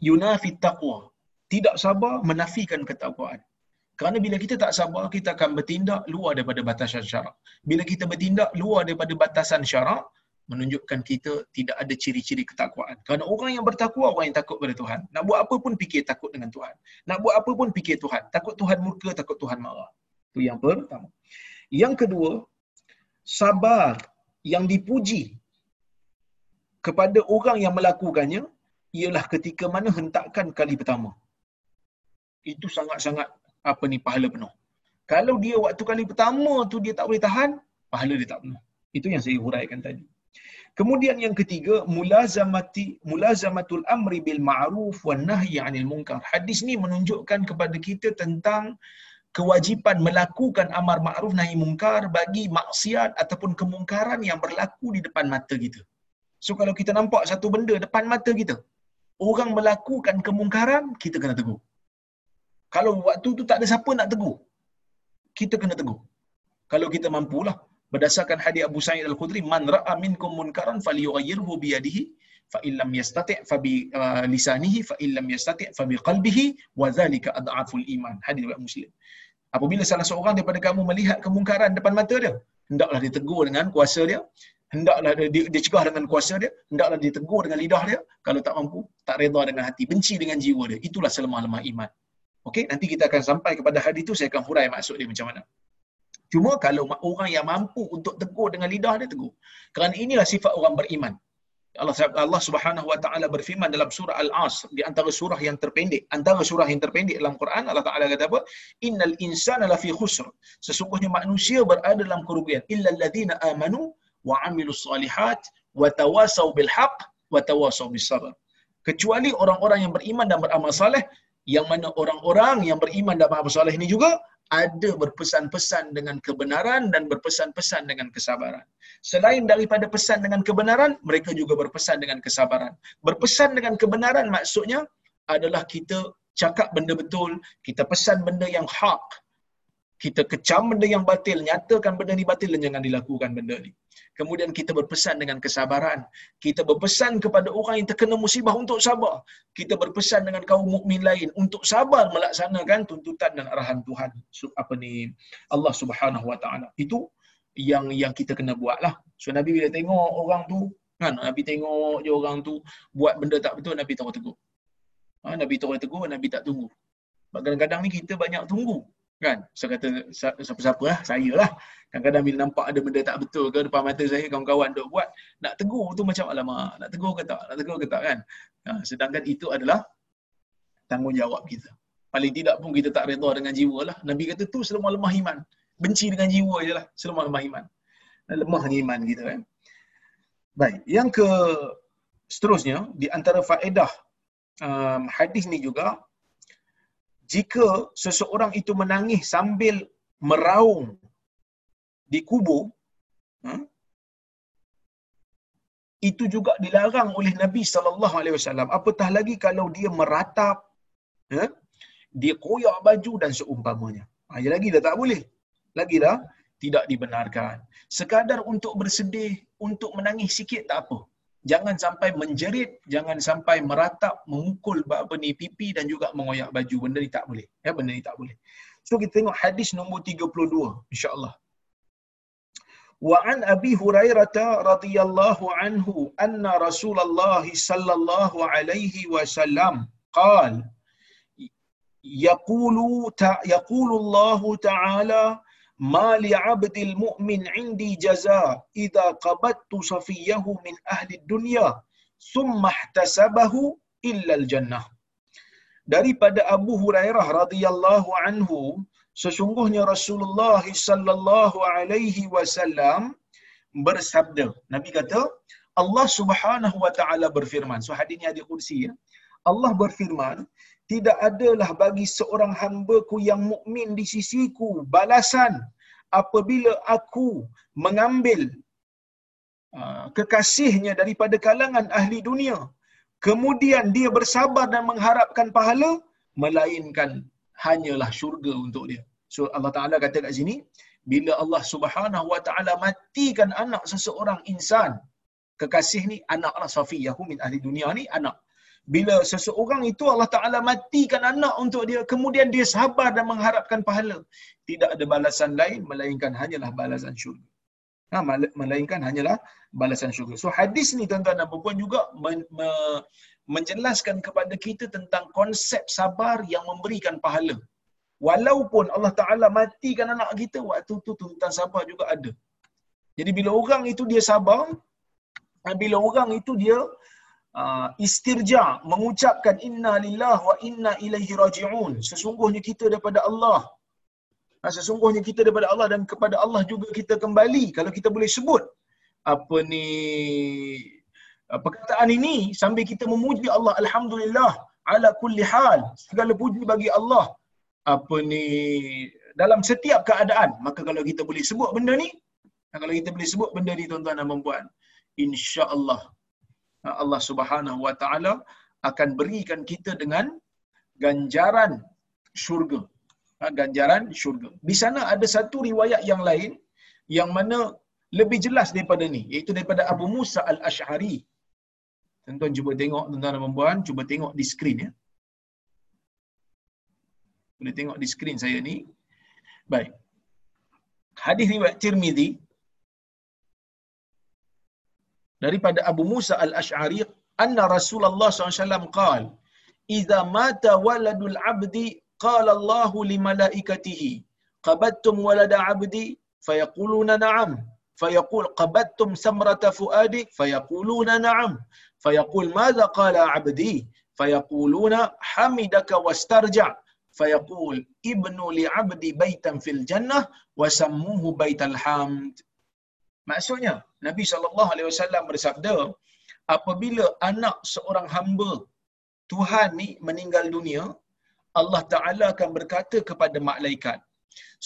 yunafi taqwa. Tidak sabar menafikan ketakwaan kerana bila kita tak sabar kita akan bertindak luar daripada batasan syarak bila kita bertindak luar daripada batasan syarak menunjukkan kita tidak ada ciri-ciri ketakwaan. Kerana orang yang bertakwa, orang yang takut pada Tuhan. Nak buat apa pun fikir takut dengan Tuhan. Nak buat apa pun fikir Tuhan. Takut Tuhan murka, takut Tuhan marah. Itu yang pertama. Yang kedua, sabar yang dipuji kepada orang yang melakukannya ialah ketika mana hentakan kali pertama. Itu sangat-sangat apa ni pahala penuh. Kalau dia waktu kali pertama tu dia tak boleh tahan, pahala dia tak penuh. Itu yang saya huraikan tadi. Kemudian yang ketiga, mulazamati mulazamatul amri bil ma'ruf wan nahyi 'anil munkar. Hadis ni menunjukkan kepada kita tentang kewajipan melakukan amar ma'ruf nahi munkar bagi maksiat ataupun kemungkaran yang berlaku di depan mata kita. So kalau kita nampak satu benda depan mata kita, orang melakukan kemungkaran, kita kena tegur. Kalau waktu tu tak ada siapa nak tegur, kita kena tegur. Kalau kita mampulah, berdasarkan hadis Abu Sa'id Al-Khudri man ra'a minkum munkaran falyughayyirhu bi yadihi fa yastati' fa bi uh, lisanihi fa yastati' fa bi qalbihi wa dhalika adhaful iman. Hadis riwayat Muslim. Apabila salah seorang daripada kamu melihat kemungkaran depan mata dia hendaklah ditegur dengan kuasa dia hendaklah dia, dia cegah dengan kuasa dia hendaklah ditegur dengan lidah dia. Kalau tak mampu tak redha dengan hati benci dengan jiwa dia. Itulah selemah-lemah iman okey nanti kita akan sampai kepada hadis itu saya akan hurai maksud dia macam mana Cuma kalau orang yang mampu untuk tegur dengan lidah dia tegur. Kerana inilah sifat orang beriman. Allah Allah Subhanahu wa taala berfirman dalam surah Al-As di antara surah yang terpendek, antara surah yang terpendek dalam Quran Allah Taala kata apa? Innal insana lafi khusr. Sesungguhnya manusia berada dalam kerugian illa alladzina amanu wa amilus solihat wa tawasau bil haqq wa tawasau bis sabr. Kecuali orang-orang yang beriman dan beramal saleh yang mana orang-orang yang beriman dan beramal saleh ini juga ada berpesan-pesan dengan kebenaran dan berpesan-pesan dengan kesabaran. Selain daripada pesan dengan kebenaran, mereka juga berpesan dengan kesabaran. Berpesan dengan kebenaran maksudnya adalah kita cakap benda betul, kita pesan benda yang hak, kita kecam benda yang batil, nyatakan benda ni batil dan jangan dilakukan benda ni. Kemudian kita berpesan dengan kesabaran. Kita berpesan kepada orang yang terkena musibah untuk sabar. Kita berpesan dengan kaum mukmin lain untuk sabar melaksanakan tuntutan dan arahan Tuhan. Apa ni Allah Subhanahu Wa Taala. Itu yang yang kita kena buatlah. So Nabi bila tengok orang tu, kan Nabi tengok je orang tu buat benda tak betul, Nabi tahu tegur. Ha, Nabi tahu tegur, Nabi tak tunggu. Kadang-kadang ni kita banyak tunggu kan? Saya kata siapa-siapa lah saya lah kadang-kadang bila nampak ada benda tak betul ke depan mata saya kawan-kawan duk buat nak tegur tu macam alamak nak tegur ke tak? Nak tegur ke tak? Kan? Ha, sedangkan itu adalah tanggungjawab kita. Paling tidak pun kita tak redha dengan jiwa lah. Nabi kata tu selemah-lemah iman. Benci dengan jiwa je lah selemah-lemah iman. Lemahnya iman kita kan? Baik yang ke seterusnya di antara faedah um, hadis ni juga jika seseorang itu menangis sambil meraung di kubur, ha, itu juga dilarang oleh Nabi sallallahu alaihi wasallam. Apatah lagi kalau dia meratap, ha, dia koyak baju dan seumpamanya. Ha, ya lagi dah tak boleh. Lagi dah tidak dibenarkan. Sekadar untuk bersedih, untuk menangis sikit tak apa. Jangan sampai menjerit, jangan sampai meratap, memukul apa ni pipi dan juga mengoyak baju. Benda ni tak boleh. Ya, benda ni tak boleh. So kita tengok hadis nombor 32 insya-Allah. Wa an Abi Hurairah radhiyallahu anhu anna Rasulullah sallallahu alaihi wasallam qal yaqulu ta yaqulu Allah ma li 'abdil mu'min 'indi jaza idza qabattu safiyahu min ahli dunya summa ihtasabahu illa al-jannah daripada Abu Hurairah radhiyallahu anhu sesungguhnya Rasulullah sallallahu alaihi wasallam bersabda nabi kata Allah Subhanahu wa taala berfirman. So hadis ni ada kursi ya. Allah berfirman tidak adalah bagi seorang hamba-Ku yang mukmin di sisiku balasan apabila aku mengambil uh, kekasihnya daripada kalangan ahli dunia. Kemudian dia bersabar dan mengharapkan pahala melainkan hanyalah syurga untuk dia. So Allah Taala kata kat sini bila Allah Subhanahu wa taala matikan anak seseorang insan kekasih ni anaklah safiyahu min ahli dunia ni anak bila seseorang itu Allah Ta'ala matikan anak untuk dia, kemudian dia sabar dan mengharapkan pahala. Tidak ada balasan lain, melainkan hanyalah balasan syurga. Ha, melainkan hanyalah balasan syurga. So hadis ni tuan-tuan dan puan juga men, me, menjelaskan kepada kita tentang konsep sabar yang memberikan pahala. Walaupun Allah Ta'ala matikan anak kita, waktu tu tentang sabar juga ada. Jadi bila orang itu dia sabar, bila orang itu dia uh, istirja mengucapkan inna lillah wa inna ilaihi rajiun. Sesungguhnya kita daripada Allah. Uh, sesungguhnya kita daripada Allah dan kepada Allah juga kita kembali kalau kita boleh sebut apa ni uh, perkataan ini sambil kita memuji Allah alhamdulillah ala kulli hal segala puji bagi Allah apa ni dalam setiap keadaan. Maka kalau kita boleh sebut benda ni kalau kita boleh sebut benda ni tuan-tuan dan puan insya-Allah Allah Subhanahu Wa Taala akan berikan kita dengan ganjaran syurga. Ha, ganjaran syurga. Di sana ada satu riwayat yang lain yang mana lebih jelas daripada ni, iaitu daripada Abu Musa Al-Ash'ari. Tuan-tuan cuba tengok, tuan-tuan dan puan cuba tengok di skrin ya. Boleh tengok di skrin saya ni. Baik. Hadis riwayat Tirmizi daripada Abu Musa al-Ash'ari anna Rasulullah SAW qal idza mata waladul abdi qala Allah li malaikatihi qabattum walada abdi? Fayaquluna na'am. Fayaqul qabattum samrata fuadi? Fayaquluna na'am. Fayaqul madza qala abdi? Fayaquluna hamidaka wastarja. Fayaqul ibnu li abdi baitan fil jannah wa sammuhu baital hamd Maksudnya Nabi wasallam bersabda apabila anak seorang hamba Tuhan ni meninggal dunia Allah Taala akan berkata kepada malaikat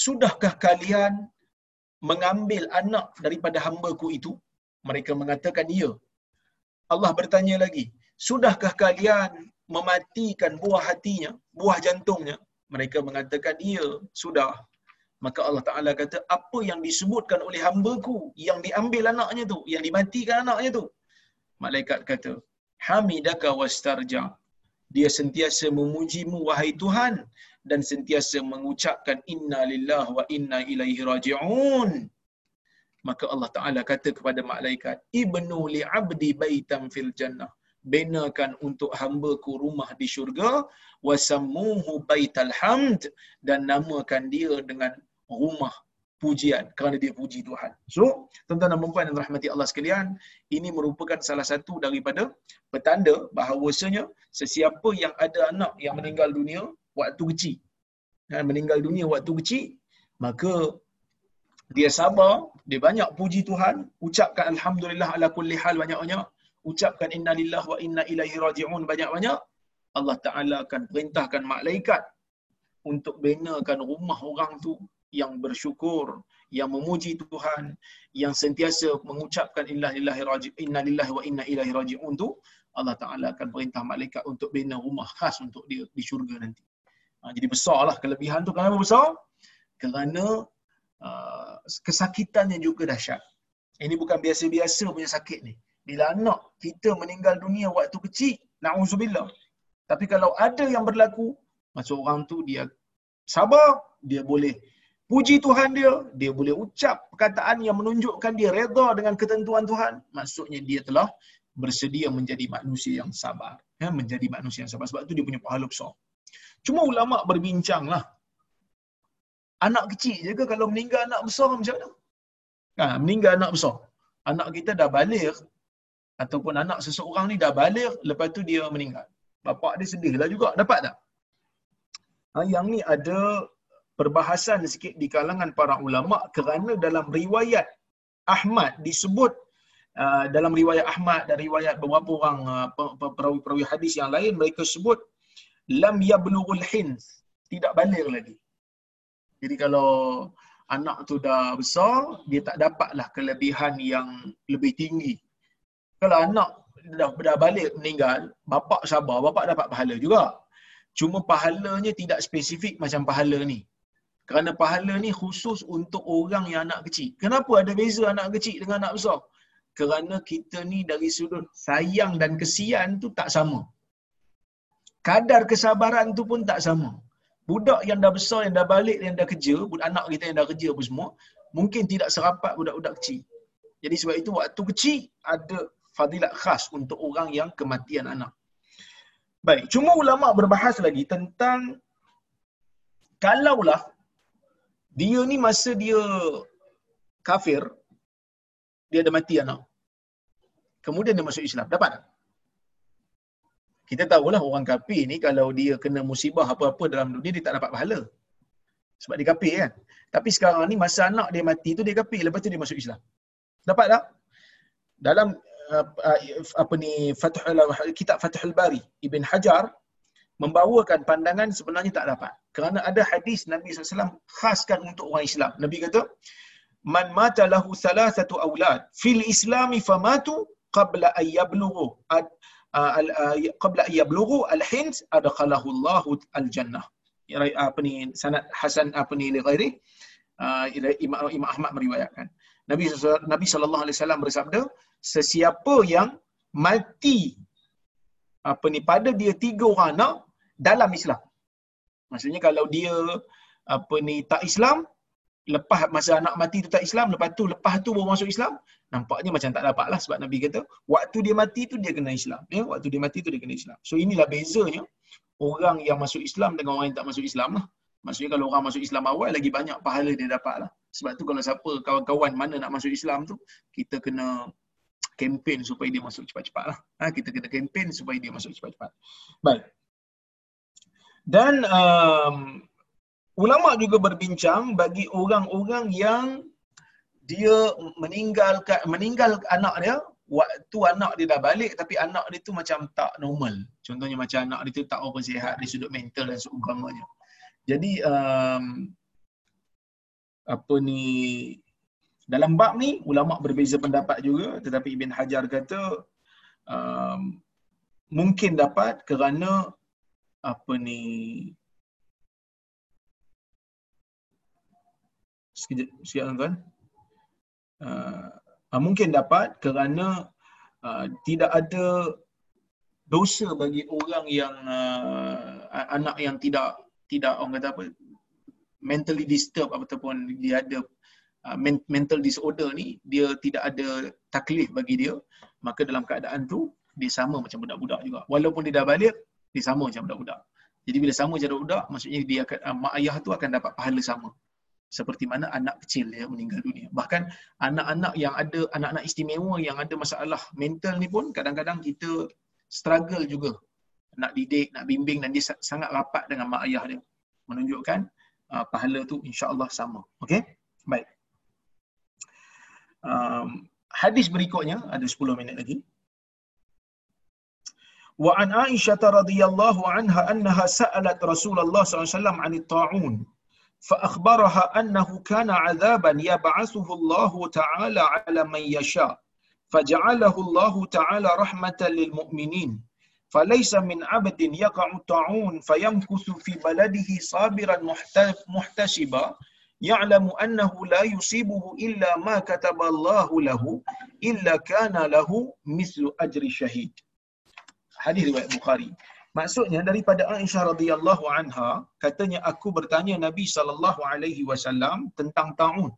Sudahkah kalian mengambil anak daripada hamba-Ku itu? Mereka mengatakan ya. Allah bertanya lagi, Sudahkah kalian mematikan buah hatinya, buah jantungnya? Mereka mengatakan ya, sudah maka Allah Ta'ala kata, apa yang disebutkan oleh hamba-Ku yang diambil anaknya tu, yang dimatikan anaknya tu. Malaikat kata, Hamidaka wastarja. Dia sentiasa memujimu wahai Tuhan dan sentiasa mengucapkan inna lillah wa inna ilaihi raji'un. Maka Allah Ta'ala kata kepada malaikat, Ibnu li'abdi baitan fil jannah. Benakan untuk hamba-Ku rumah di syurga wasammuhu baital hamd dan namakan dia dengan rumah pujian kerana dia puji Tuhan. So, tuan-tuan dan puan yang rahmati Allah sekalian, ini merupakan salah satu daripada petanda bahawasanya sesiapa yang ada anak yang meninggal dunia waktu kecil, dan meninggal dunia waktu kecil, maka dia sabar, dia banyak puji Tuhan, ucapkan alhamdulillah ala kulli hal banyak-banyak, ucapkan inna lillah wa inna ilaihi raji'un banyak-banyak, Allah Taala akan perintahkan malaikat untuk benakan rumah orang tu yang bersyukur, yang memuji Tuhan, yang sentiasa mengucapkan inna lillahi raji'un, inna lillahi wa inna ilaihi raji'un tu, Allah Ta'ala akan perintah malaikat untuk bina rumah khas untuk dia di syurga nanti. Ha, jadi besarlah kelebihan tu. Kenapa besar? Kerana uh, kesakitan yang juga dahsyat. Ini bukan biasa-biasa punya sakit ni. bila anak kita meninggal dunia waktu kecil, na'udzubillah. Tapi kalau ada yang berlaku, masa orang tu dia sabar, dia boleh puji Tuhan dia, dia boleh ucap perkataan yang menunjukkan dia reda dengan ketentuan Tuhan, maksudnya dia telah bersedia menjadi manusia yang sabar. Ya, menjadi manusia yang sabar. Sebab tu dia punya pahala besar. Cuma ulama berbincang lah. Anak kecil je ke kalau meninggal anak besar macam mana? Ha, meninggal anak besar. Anak kita dah balik ataupun anak seseorang ni dah balik lepas tu dia meninggal. Bapak dia sedih lah juga. Dapat tak? Ha, yang ni ada perbahasan sikit di kalangan para ulama kerana dalam riwayat Ahmad disebut uh, dalam riwayat Ahmad dan riwayat beberapa orang uh, perawi-perawi hadis yang lain mereka sebut lam yablughul hins tidak balik lagi. Jadi kalau anak tu dah besar dia tak dapatlah kelebihan yang lebih tinggi. Kalau anak dah dah balik meninggal, bapak sabar, bapak dapat pahala juga. Cuma pahalanya tidak spesifik macam pahala ni. Kerana pahala ni khusus untuk orang yang anak kecil. Kenapa ada beza anak kecil dengan anak besar? Kerana kita ni dari sudut sayang dan kesian tu tak sama. Kadar kesabaran tu pun tak sama. Budak yang dah besar, yang dah balik, yang dah kerja, budak anak kita yang dah kerja pun semua, mungkin tidak serapat budak-budak kecil. Jadi sebab itu waktu kecil ada fadilat khas untuk orang yang kematian anak. Baik, cuma ulama berbahas lagi tentang kalaulah dia ni masa dia kafir, dia ada mati anak. Kemudian dia masuk Islam. Dapat tak? Kita tahulah orang kafir ni kalau dia kena musibah apa-apa dalam dunia, dia tak dapat pahala. Sebab dia kafir kan? Tapi sekarang ni masa anak dia mati tu dia kafir, lepas tu dia masuk Islam. Dapat tak? Dalam uh, uh, apa ni Fathul kitab Fathul Bari Ibn Hajar membawakan pandangan sebenarnya tak dapat. Kerana ada hadis Nabi SAW khaskan untuk orang Islam. Nabi kata, Man mata lahu satu awlad fil islami famatu qabla an yablughu uh, uh, qabla an yablughu al-hins adkhalahu Allah al-jannah. Ya, apa ni sanad Hasan apa ni li ghairi Imam, Imam Ahmad meriwayatkan. Nabi Nabi sallallahu alaihi wasallam bersabda, sesiapa yang mati apa ni pada dia tiga orang anak dalam Islam. Maksudnya kalau dia apa ni tak Islam, lepas masa anak mati tu tak Islam, lepas tu lepas tu baru masuk Islam, nampaknya macam tak dapat lah sebab Nabi kata, waktu dia mati tu dia kena Islam. Ya, waktu dia mati tu dia kena Islam. So inilah bezanya orang yang masuk Islam dengan orang yang tak masuk Islam lah. Maksudnya kalau orang masuk Islam awal, lagi banyak pahala dia dapat lah. Sebab tu kalau siapa kawan-kawan mana nak masuk Islam tu, kita kena kempen supaya dia masuk cepat-cepat lah. Ha, kita kena kempen supaya dia masuk cepat-cepat. Baik. Dan um, ulama juga berbincang bagi orang-orang yang dia meninggal meninggal anak dia waktu anak dia dah balik tapi anak dia tu macam tak normal. Contohnya macam anak dia tu tak apa sihat dari sudut mental dan seumpamanya. Jadi um, apa ni dalam bab ni ulama berbeza pendapat juga tetapi Ibn Hajar kata um, mungkin dapat kerana apa ni? Sekejap sekejap tuan uh, mungkin dapat kerana uh, tidak ada dosa bagi orang yang uh, anak yang tidak tidak orang kata apa mentally disturbed ataupun dia ada uh, mental disorder ni dia tidak ada taklif bagi dia maka dalam keadaan tu dia sama macam budak-budak juga. Walaupun dia dah balik dia sama macam budak-budak jadi bila sama macam budak maksudnya dia akan uh, mak ayah tu akan dapat pahala sama seperti mana anak kecil yang meninggal dunia bahkan anak-anak yang ada anak-anak istimewa yang ada masalah mental ni pun kadang-kadang kita struggle juga nak didik nak bimbing dan dia sangat rapat dengan mak ayah dia menunjukkan uh, pahala tu insya-Allah sama. Okey? Baik. Um, hadis berikutnya ada 10 minit lagi. وعن عائشة رضي الله عنها أنها سألت رسول الله صلى الله عليه وسلم عن الطاعون فأخبرها أنه كان عذابا يبعثه الله تعالى على من يشاء فجعله الله تعالى رحمة للمؤمنين. فليس من عبد يقع الطاعون فيمكث في بلده صابرا محتسبا يعلم أنه لا يصيبه إلا ما كتب الله له إلا كان له مثل أجر شهيد. Hadis riwayat Bukhari. Maksudnya daripada Aisyah radhiyallahu anha katanya aku bertanya Nabi sallallahu alaihi wasallam tentang taun.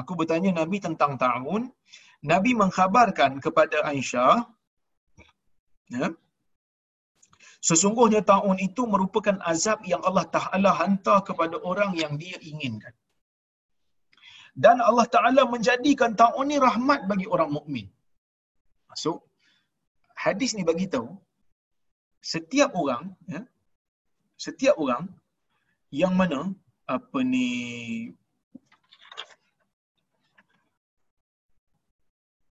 Aku bertanya Nabi tentang taun. Nabi mengkhabarkan kepada Aisyah ya, Sesungguhnya taun itu merupakan azab yang Allah Ta'ala hantar kepada orang yang dia inginkan. Dan Allah Ta'ala menjadikan taun ini rahmat bagi orang mukmin. Masuk. Hadis ni bagi tahu setiap orang ya, setiap orang yang mana apa ni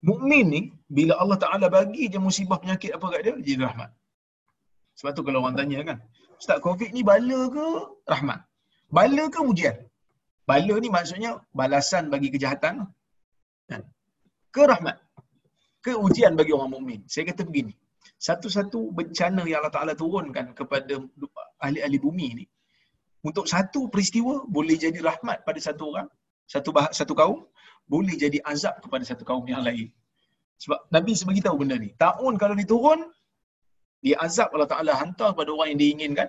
mukmin ni bila Allah Taala bagi je musibah penyakit apa kat dia jadi rahmat. Sebab tu kalau orang tanya kan, Ustaz Covid ni bala ke rahmat? Bala ke ujian? Bala ni maksudnya balasan bagi kejahatan. Kan? Ke rahmat? Ke ujian bagi orang mukmin? Saya kata begini. Satu-satu bencana yang Allah Ta'ala turunkan kepada ahli-ahli bumi ni, untuk satu peristiwa boleh jadi rahmat pada satu orang, satu bah- satu kaum, boleh jadi azab kepada satu kaum yang lain. Sebab Nabi seberitahu benda ni. Ta'un kalau diturun, dia azab Allah Ta'ala hantar pada orang yang diinginkan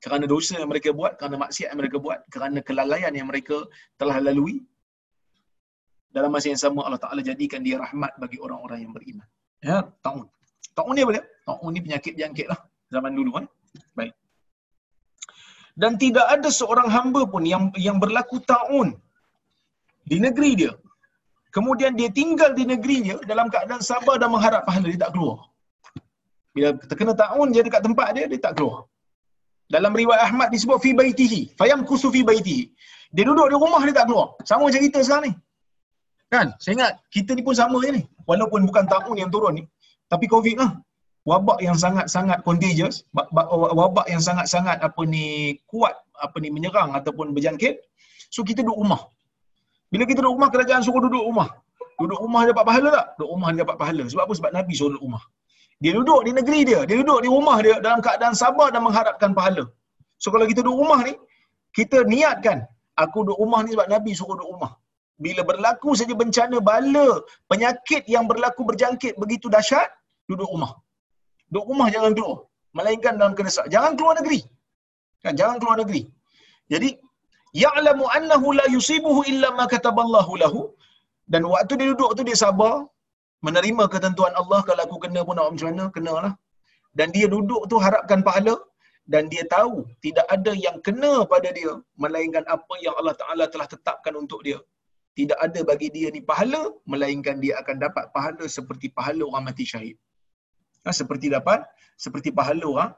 kerana dosa yang mereka buat, kerana maksiat yang mereka buat, kerana kelalaian yang mereka telah lalui. Dalam masa yang sama Allah Ta'ala jadikan dia rahmat bagi orang-orang yang beriman. Ya, ta'un. Ta'un ni apa dia? Ta'un ni penyakit jangkit lah. Zaman dulu kan. Baik. Dan tidak ada seorang hamba pun yang yang berlaku ta'un di negeri dia. Kemudian dia tinggal di negeri dia dalam keadaan sabar dan mengharap pahala. Dia tak keluar. Bila terkena ta'un je dekat tempat dia, dia tak keluar. Dalam riwayat Ahmad disebut fi baitihi, fayam kusu fi baitihi. Dia duduk di rumah dia tak keluar. Sama cerita sekarang ni. Kan? Saya ingat kita ni pun sama je ni. Walaupun bukan ta'un yang turun ni, tapi COVID lah. Wabak yang sangat-sangat contagious, wabak yang sangat-sangat apa ni kuat apa ni menyerang ataupun berjangkit. So kita duduk rumah. Bila kita duduk rumah, kerajaan suruh duduk rumah. Duduk rumah dapat pahala tak? Duduk rumah dapat pahala. Sebab apa? Sebab Nabi suruh duduk rumah. Dia duduk di negeri dia. Dia duduk di rumah dia dalam keadaan sabar dan mengharapkan pahala. So kalau kita duduk rumah ni, kita niatkan, aku duduk rumah ni sebab Nabi suruh duduk rumah. Bila berlaku saja bencana, bala, penyakit yang berlaku berjangkit begitu dahsyat, duduk rumah. Duduk rumah jangan keluar. Melainkan dalam kedesak. Jangan keluar negeri. Kan? Jangan keluar negeri. Jadi, ya'lamu annahu la yusibuhu illa ma kataballahu lahu. Dan waktu dia duduk tu dia sabar, menerima ketentuan Allah kalau aku kena pun nak macam mana, kenalah. Dan dia duduk tu harapkan pahala dan dia tahu tidak ada yang kena pada dia melainkan apa yang Allah Taala telah tetapkan untuk dia. Tidak ada bagi dia ni pahala melainkan dia akan dapat pahala seperti pahala orang mati syahid. Ha, seperti dapat seperti pahala orang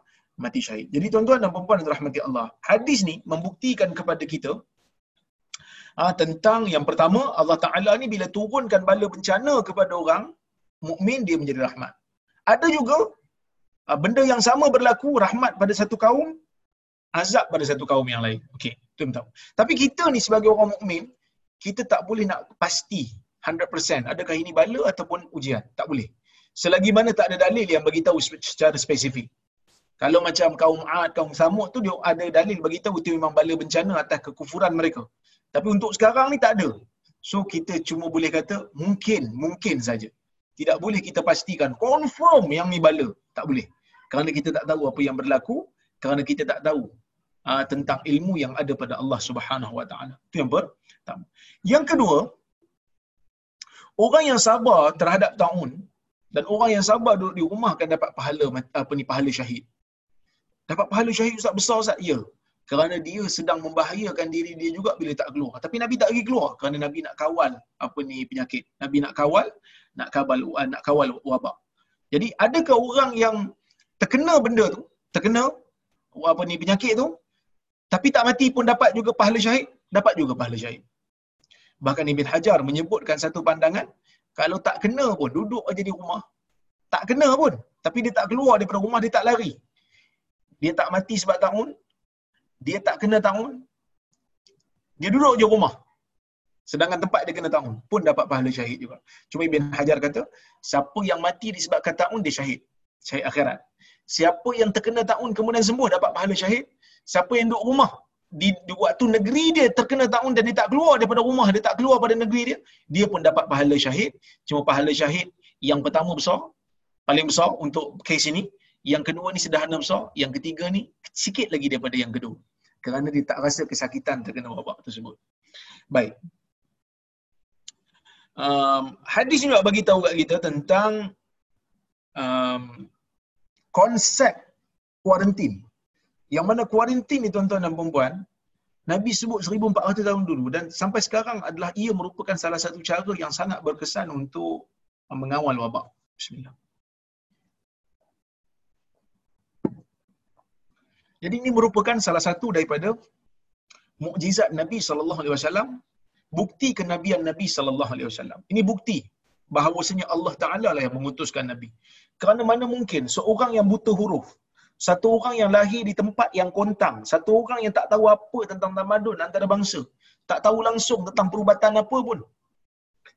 mati syahid. Jadi tuan-tuan dan puan-puan yang dirahmati Allah, hadis ni membuktikan kepada kita ha, tentang yang pertama Allah Taala ni bila turunkan bala bencana kepada orang mukmin dia menjadi rahmat. Ada juga ha, benda yang sama berlaku rahmat pada satu kaum, azab pada satu kaum yang lain. Okey, tu tahu. Tapi kita ni sebagai orang mukmin, kita tak boleh nak pasti 100% adakah ini bala ataupun ujian. Tak boleh. Selagi mana tak ada dalil yang bagi tahu secara spesifik. Kalau macam kaum Ad, kaum Samud tu dia ada dalil bagi tahu itu memang bala bencana atas kekufuran mereka. Tapi untuk sekarang ni tak ada. So kita cuma boleh kata mungkin, mungkin saja. Tidak boleh kita pastikan confirm yang ni bala. Tak boleh. Kerana kita tak tahu apa yang berlaku, kerana kita tak tahu uh, tentang ilmu yang ada pada Allah Subhanahu Wa Taala. Itu yang pertama. Yang kedua, orang yang sabar terhadap taun dan orang yang sabar duduk di rumah akan dapat pahala apa ni pahala syahid. Dapat pahala syahid Ustaz besar Ustaz? Ya kerana dia sedang membahayakan diri dia juga bila tak keluar. Tapi Nabi tak pergi keluar kerana Nabi nak kawal apa ni penyakit. Nabi nak kawal, nak kawal nak kawal wabak. Jadi adakah orang yang terkena benda tu, terkena apa ni penyakit tu, tapi tak mati pun dapat juga pahala syahid? Dapat juga pahala syahid. Bahkan Ibn Hajar menyebutkan satu pandangan, kalau tak kena pun, duduk aja di rumah. Tak kena pun. Tapi dia tak keluar daripada rumah, dia tak lari. Dia tak mati sebab tahun, dia tak kena tahun, dia duduk je rumah. Sedangkan tempat dia kena tahun, pun dapat pahala syahid juga. Cuma Ibn Hajar kata, siapa yang mati disebabkan tahun, dia syahid. Syahid akhirat. Siapa yang terkena tahun kemudian sembuh dapat pahala syahid. Siapa yang duduk rumah, di, di waktu negeri dia terkena taun dan dia tak keluar daripada rumah, dia tak keluar pada negeri dia, dia pun dapat pahala syahid. Cuma pahala syahid yang pertama besar, paling besar untuk kes ini. Yang kedua ni sederhana besar, yang ketiga ni sikit lagi daripada yang kedua. Kerana dia tak rasa kesakitan terkena wabak tersebut. Baik. Um, hadis nak bagi tahu kat kita tentang um, konsep kuarantin. Yang mana kuarantin ni tuan-tuan dan puan Nabi sebut 1400 tahun dulu dan sampai sekarang adalah ia merupakan salah satu cara yang sangat berkesan untuk mengawal wabak. Bismillah. Jadi ini merupakan salah satu daripada mukjizat Nabi sallallahu alaihi wasallam, bukti kenabian Nabi sallallahu alaihi wasallam. Ini bukti bahawasanya Allah Taala lah yang mengutuskan Nabi. Kerana mana mungkin seorang yang buta huruf, satu orang yang lahir di tempat yang kontang, satu orang yang tak tahu apa tentang tamadun antara bangsa, tak tahu langsung tentang perubatan apa pun,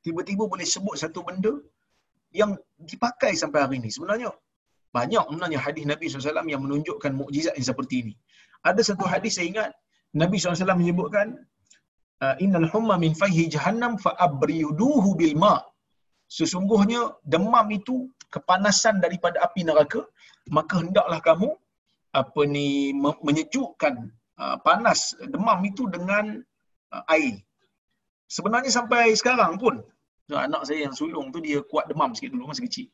tiba-tiba boleh sebut satu benda yang dipakai sampai hari ini. Sebenarnya banyak sebenarnya hadis Nabi SAW yang menunjukkan mukjizat yang seperti ini. Ada satu hadis saya ingat Nabi SAW menyebutkan uh, innal humma min fayhi jahannam fa abriduhu bil ma. Sesungguhnya demam itu kepanasan daripada api neraka, maka hendaklah kamu apa ni menyejukkan panas demam itu dengan air. Sebenarnya sampai sekarang pun anak saya yang sulung tu dia kuat demam sikit dulu masa kecil.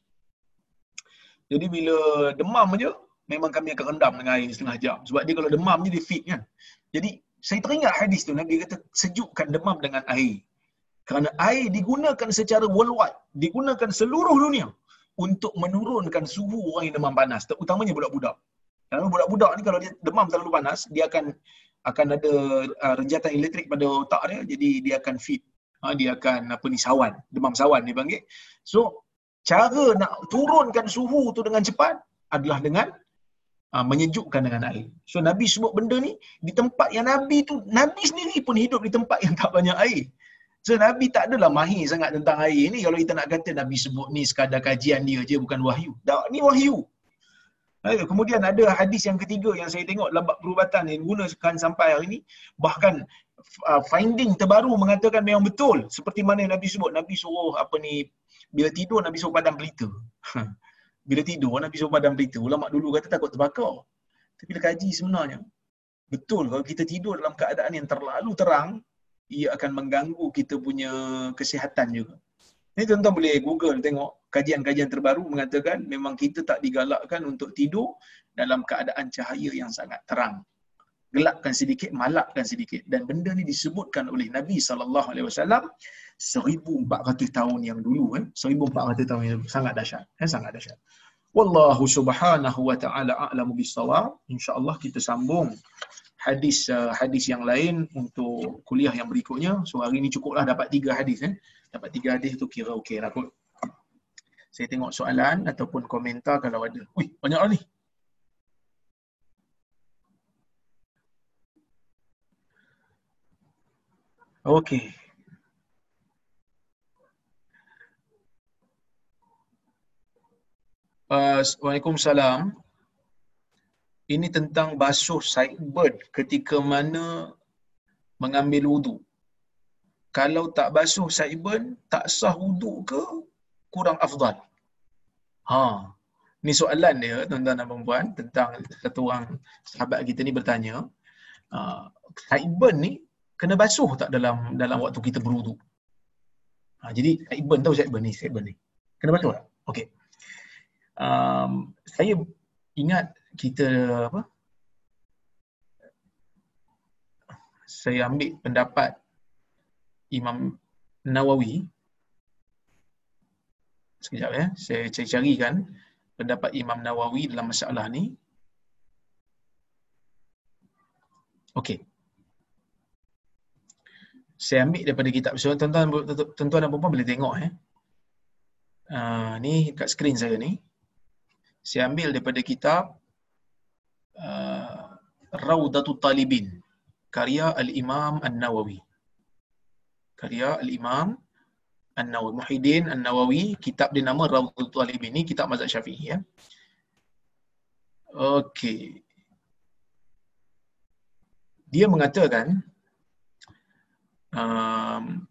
Jadi bila demam aja memang kami akan rendam dengan air setengah jam. Sebab dia kalau demam je dia fit kan. Jadi saya teringat hadis tu Nabi kata sejukkan demam dengan air. Kerana air digunakan secara worldwide, digunakan seluruh dunia untuk menurunkan suhu orang yang demam panas, terutamanya budak-budak. Kerana budak-budak ni kalau dia demam terlalu panas, dia akan akan ada uh, renjatan elektrik pada otak dia, jadi dia akan fit. Ha, dia akan apa ni sawan, demam sawan dia panggil. So cara nak turunkan suhu tu dengan cepat adalah dengan uh, menyejukkan dengan air. So Nabi sebut benda ni di tempat yang Nabi tu Nabi sendiri pun hidup di tempat yang tak banyak air. So Nabi tak adalah mahir sangat tentang air ni kalau kita nak kata Nabi sebut ni sekadar kajian dia je bukan wahyu. Tak ni wahyu. Kemudian ada hadis yang ketiga yang saya tengok dalam perubatan yang digunakan sampai hari ini bahkan uh, finding terbaru mengatakan memang betul seperti mana Nabi sebut Nabi suruh apa ni bila tidur Nabi suruh padam pelita. bila tidur Nabi suruh padam pelita. Ulama dulu kata takut terbakar. Tapi bila kaji sebenarnya betul kalau kita tidur dalam keadaan yang terlalu terang ia akan mengganggu kita punya kesihatan juga. Ini tuan-tuan boleh Google tengok kajian-kajian terbaru mengatakan memang kita tak digalakkan untuk tidur dalam keadaan cahaya yang sangat terang. Gelapkan sedikit, malakkan sedikit. Dan benda ni disebutkan oleh Nabi SAW 1400 tahun yang dulu eh 1400 tahun yang dulu sangat dahsyat eh sangat dahsyat wallahu subhanahu wa taala a'lamu bissawab insyaallah kita sambung hadis uh, hadis yang lain untuk kuliah yang berikutnya. So hari ini cukuplah dapat tiga hadis eh. Dapat tiga hadis tu kira okey lah kot. Saya tengok soalan ataupun komentar kalau ada. Ui banyaklah ni. Okey. Uh, Waalaikumsalam. Ini tentang basuh sidebird ketika mana mengambil wudu. Kalau tak basuh sidebird, tak sah wudu ke kurang afdal? Ha. Ni soalan dia tuan-tuan dan puan tentang satu orang sahabat kita ni bertanya, uh, sidebird ni kena basuh tak dalam dalam waktu kita berwudu? Ha, jadi sidebird tahu sidebird ni, sidebird ni. Kena basuh tak? Okey um, saya ingat kita apa? Saya ambil pendapat Imam Nawawi. Sekejap ya. Saya cari carikan pendapat Imam Nawawi dalam masalah ni. Okey. Saya ambil daripada kitab. So tuan-tuan tuan-tuan dan puan boleh tengok eh uh, ni kat skrin saya ni. Saya ambil daripada kitab uh, Raudatul Talibin karya Al-Imam An-Nawawi. Karya Al-Imam An-Nawawi. Muhyiddin An-Nawawi kitab dia nama Raudatul Talibin. Ni kitab mazhab Syafi'i ya. Okey. Dia mengatakan um,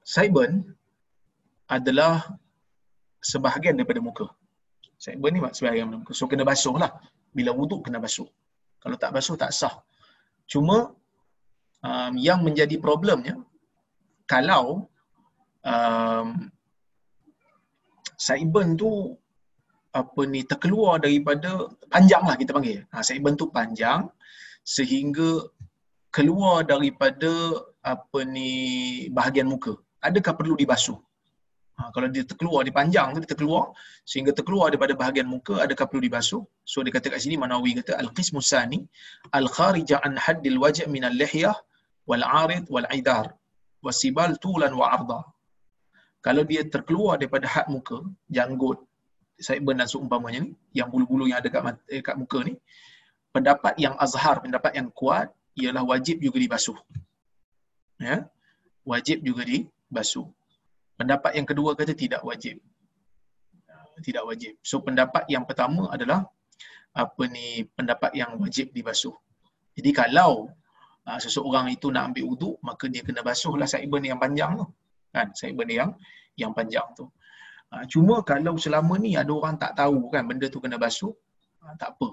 Saiban adalah sebahagian daripada muka. Saiban ni sebahagian daripada muka. So kena basuh lah. Bila wuduk kena basuh. Kalau tak basuh tak sah. Cuma um, yang menjadi problemnya kalau um, Saiban tu apa ni terkeluar daripada panjang lah kita panggil. Ha, Saiban tu panjang sehingga keluar daripada apa ni bahagian muka adakah perlu dibasuh? Ha, kalau dia terkeluar, dia panjang tu, dia terkeluar, sehingga terkeluar daripada bahagian muka, adakah perlu dibasuh? So dia kata kat sini, Manawi kata, Al-Qismu Sani, Al-Kharija an haddil wajah min al-lihyah, wal-arid, wal-idar, wasibal tulan wa arda. Kalau dia terkeluar daripada had muka, janggut, saya dan seumpamanya ni, yang bulu-bulu yang ada kat, eh, kat muka ni, pendapat yang azhar, pendapat yang kuat, ialah wajib juga dibasuh. Ya? Wajib juga di, basuh. Pendapat yang kedua kata tidak wajib. Tidak wajib. So pendapat yang pertama adalah apa ni pendapat yang wajib dibasuh. Jadi kalau uh, seseorang itu nak ambil wuduk maka dia kena basuhlah saiban yang panjang tu. Kan? Saiban yang yang panjang tu. Uh, cuma kalau selama ni ada orang tak tahu kan benda tu kena basuh, uh, tak apa.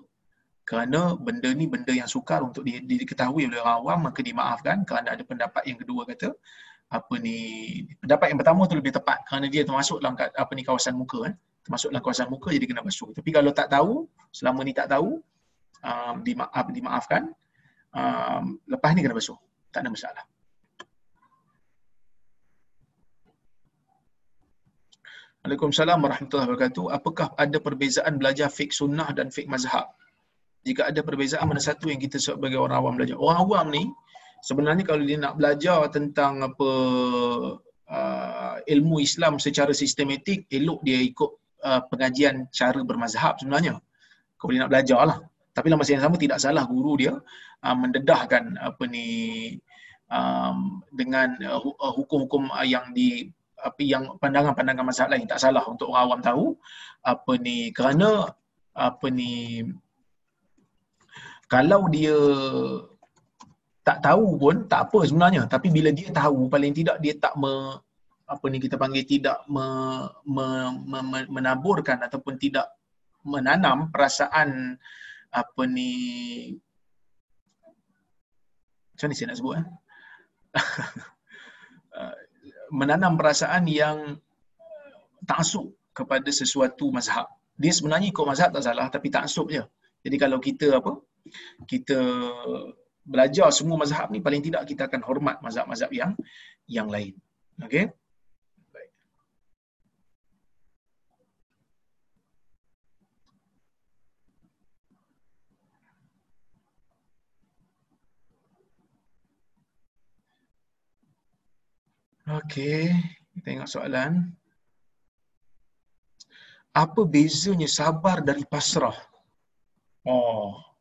Kerana benda ni benda yang sukar untuk diketahui oleh orang awam maka dimaafkan kerana ada pendapat yang kedua kata apa ni pendapat yang pertama tu lebih tepat kerana dia termasuk dalam apa ni kawasan muka kan termasuk dalam kawasan muka jadi kena basuh tapi kalau tak tahu selama ni tak tahu um, dimaaf dimaafkan um, lepas ni kena basuh tak ada masalah Waalaikumsalam warahmatullahi wabarakatuh. Apakah ada perbezaan belajar fiqh sunnah dan fiqh mazhab? Jika ada perbezaan mana satu yang kita sebagai orang awam belajar? Orang awam ni sebenarnya kalau dia nak belajar tentang apa uh, ilmu Islam secara sistematik elok dia ikut uh, pengajian cara bermazhab sebenarnya. Kalau dia nak belajar lah tapi dalam masa yang sama tidak salah guru dia uh, mendedahkan apa ni um, dengan uh, hukum-hukum yang di apa yang pandangan-pandangan mazhab lain. Tak salah untuk orang awam tahu apa ni kerana apa ni kalau dia tak tahu pun tak apa sebenarnya. Tapi bila dia tahu paling tidak dia tak me, apa ni kita panggil tidak me, me, me, me, menaburkan ataupun tidak menanam perasaan apa ni macam ni saya nak sebut eh? menanam perasaan yang taksub kepada sesuatu mazhab. Dia sebenarnya ikut mazhab tak salah tapi taksub je. Jadi kalau kita apa kita belajar semua mazhab ni paling tidak kita akan hormat mazhab-mazhab yang yang lain. Okey? Okey, kita tengok soalan. Apa bezanya sabar dari pasrah? Oh,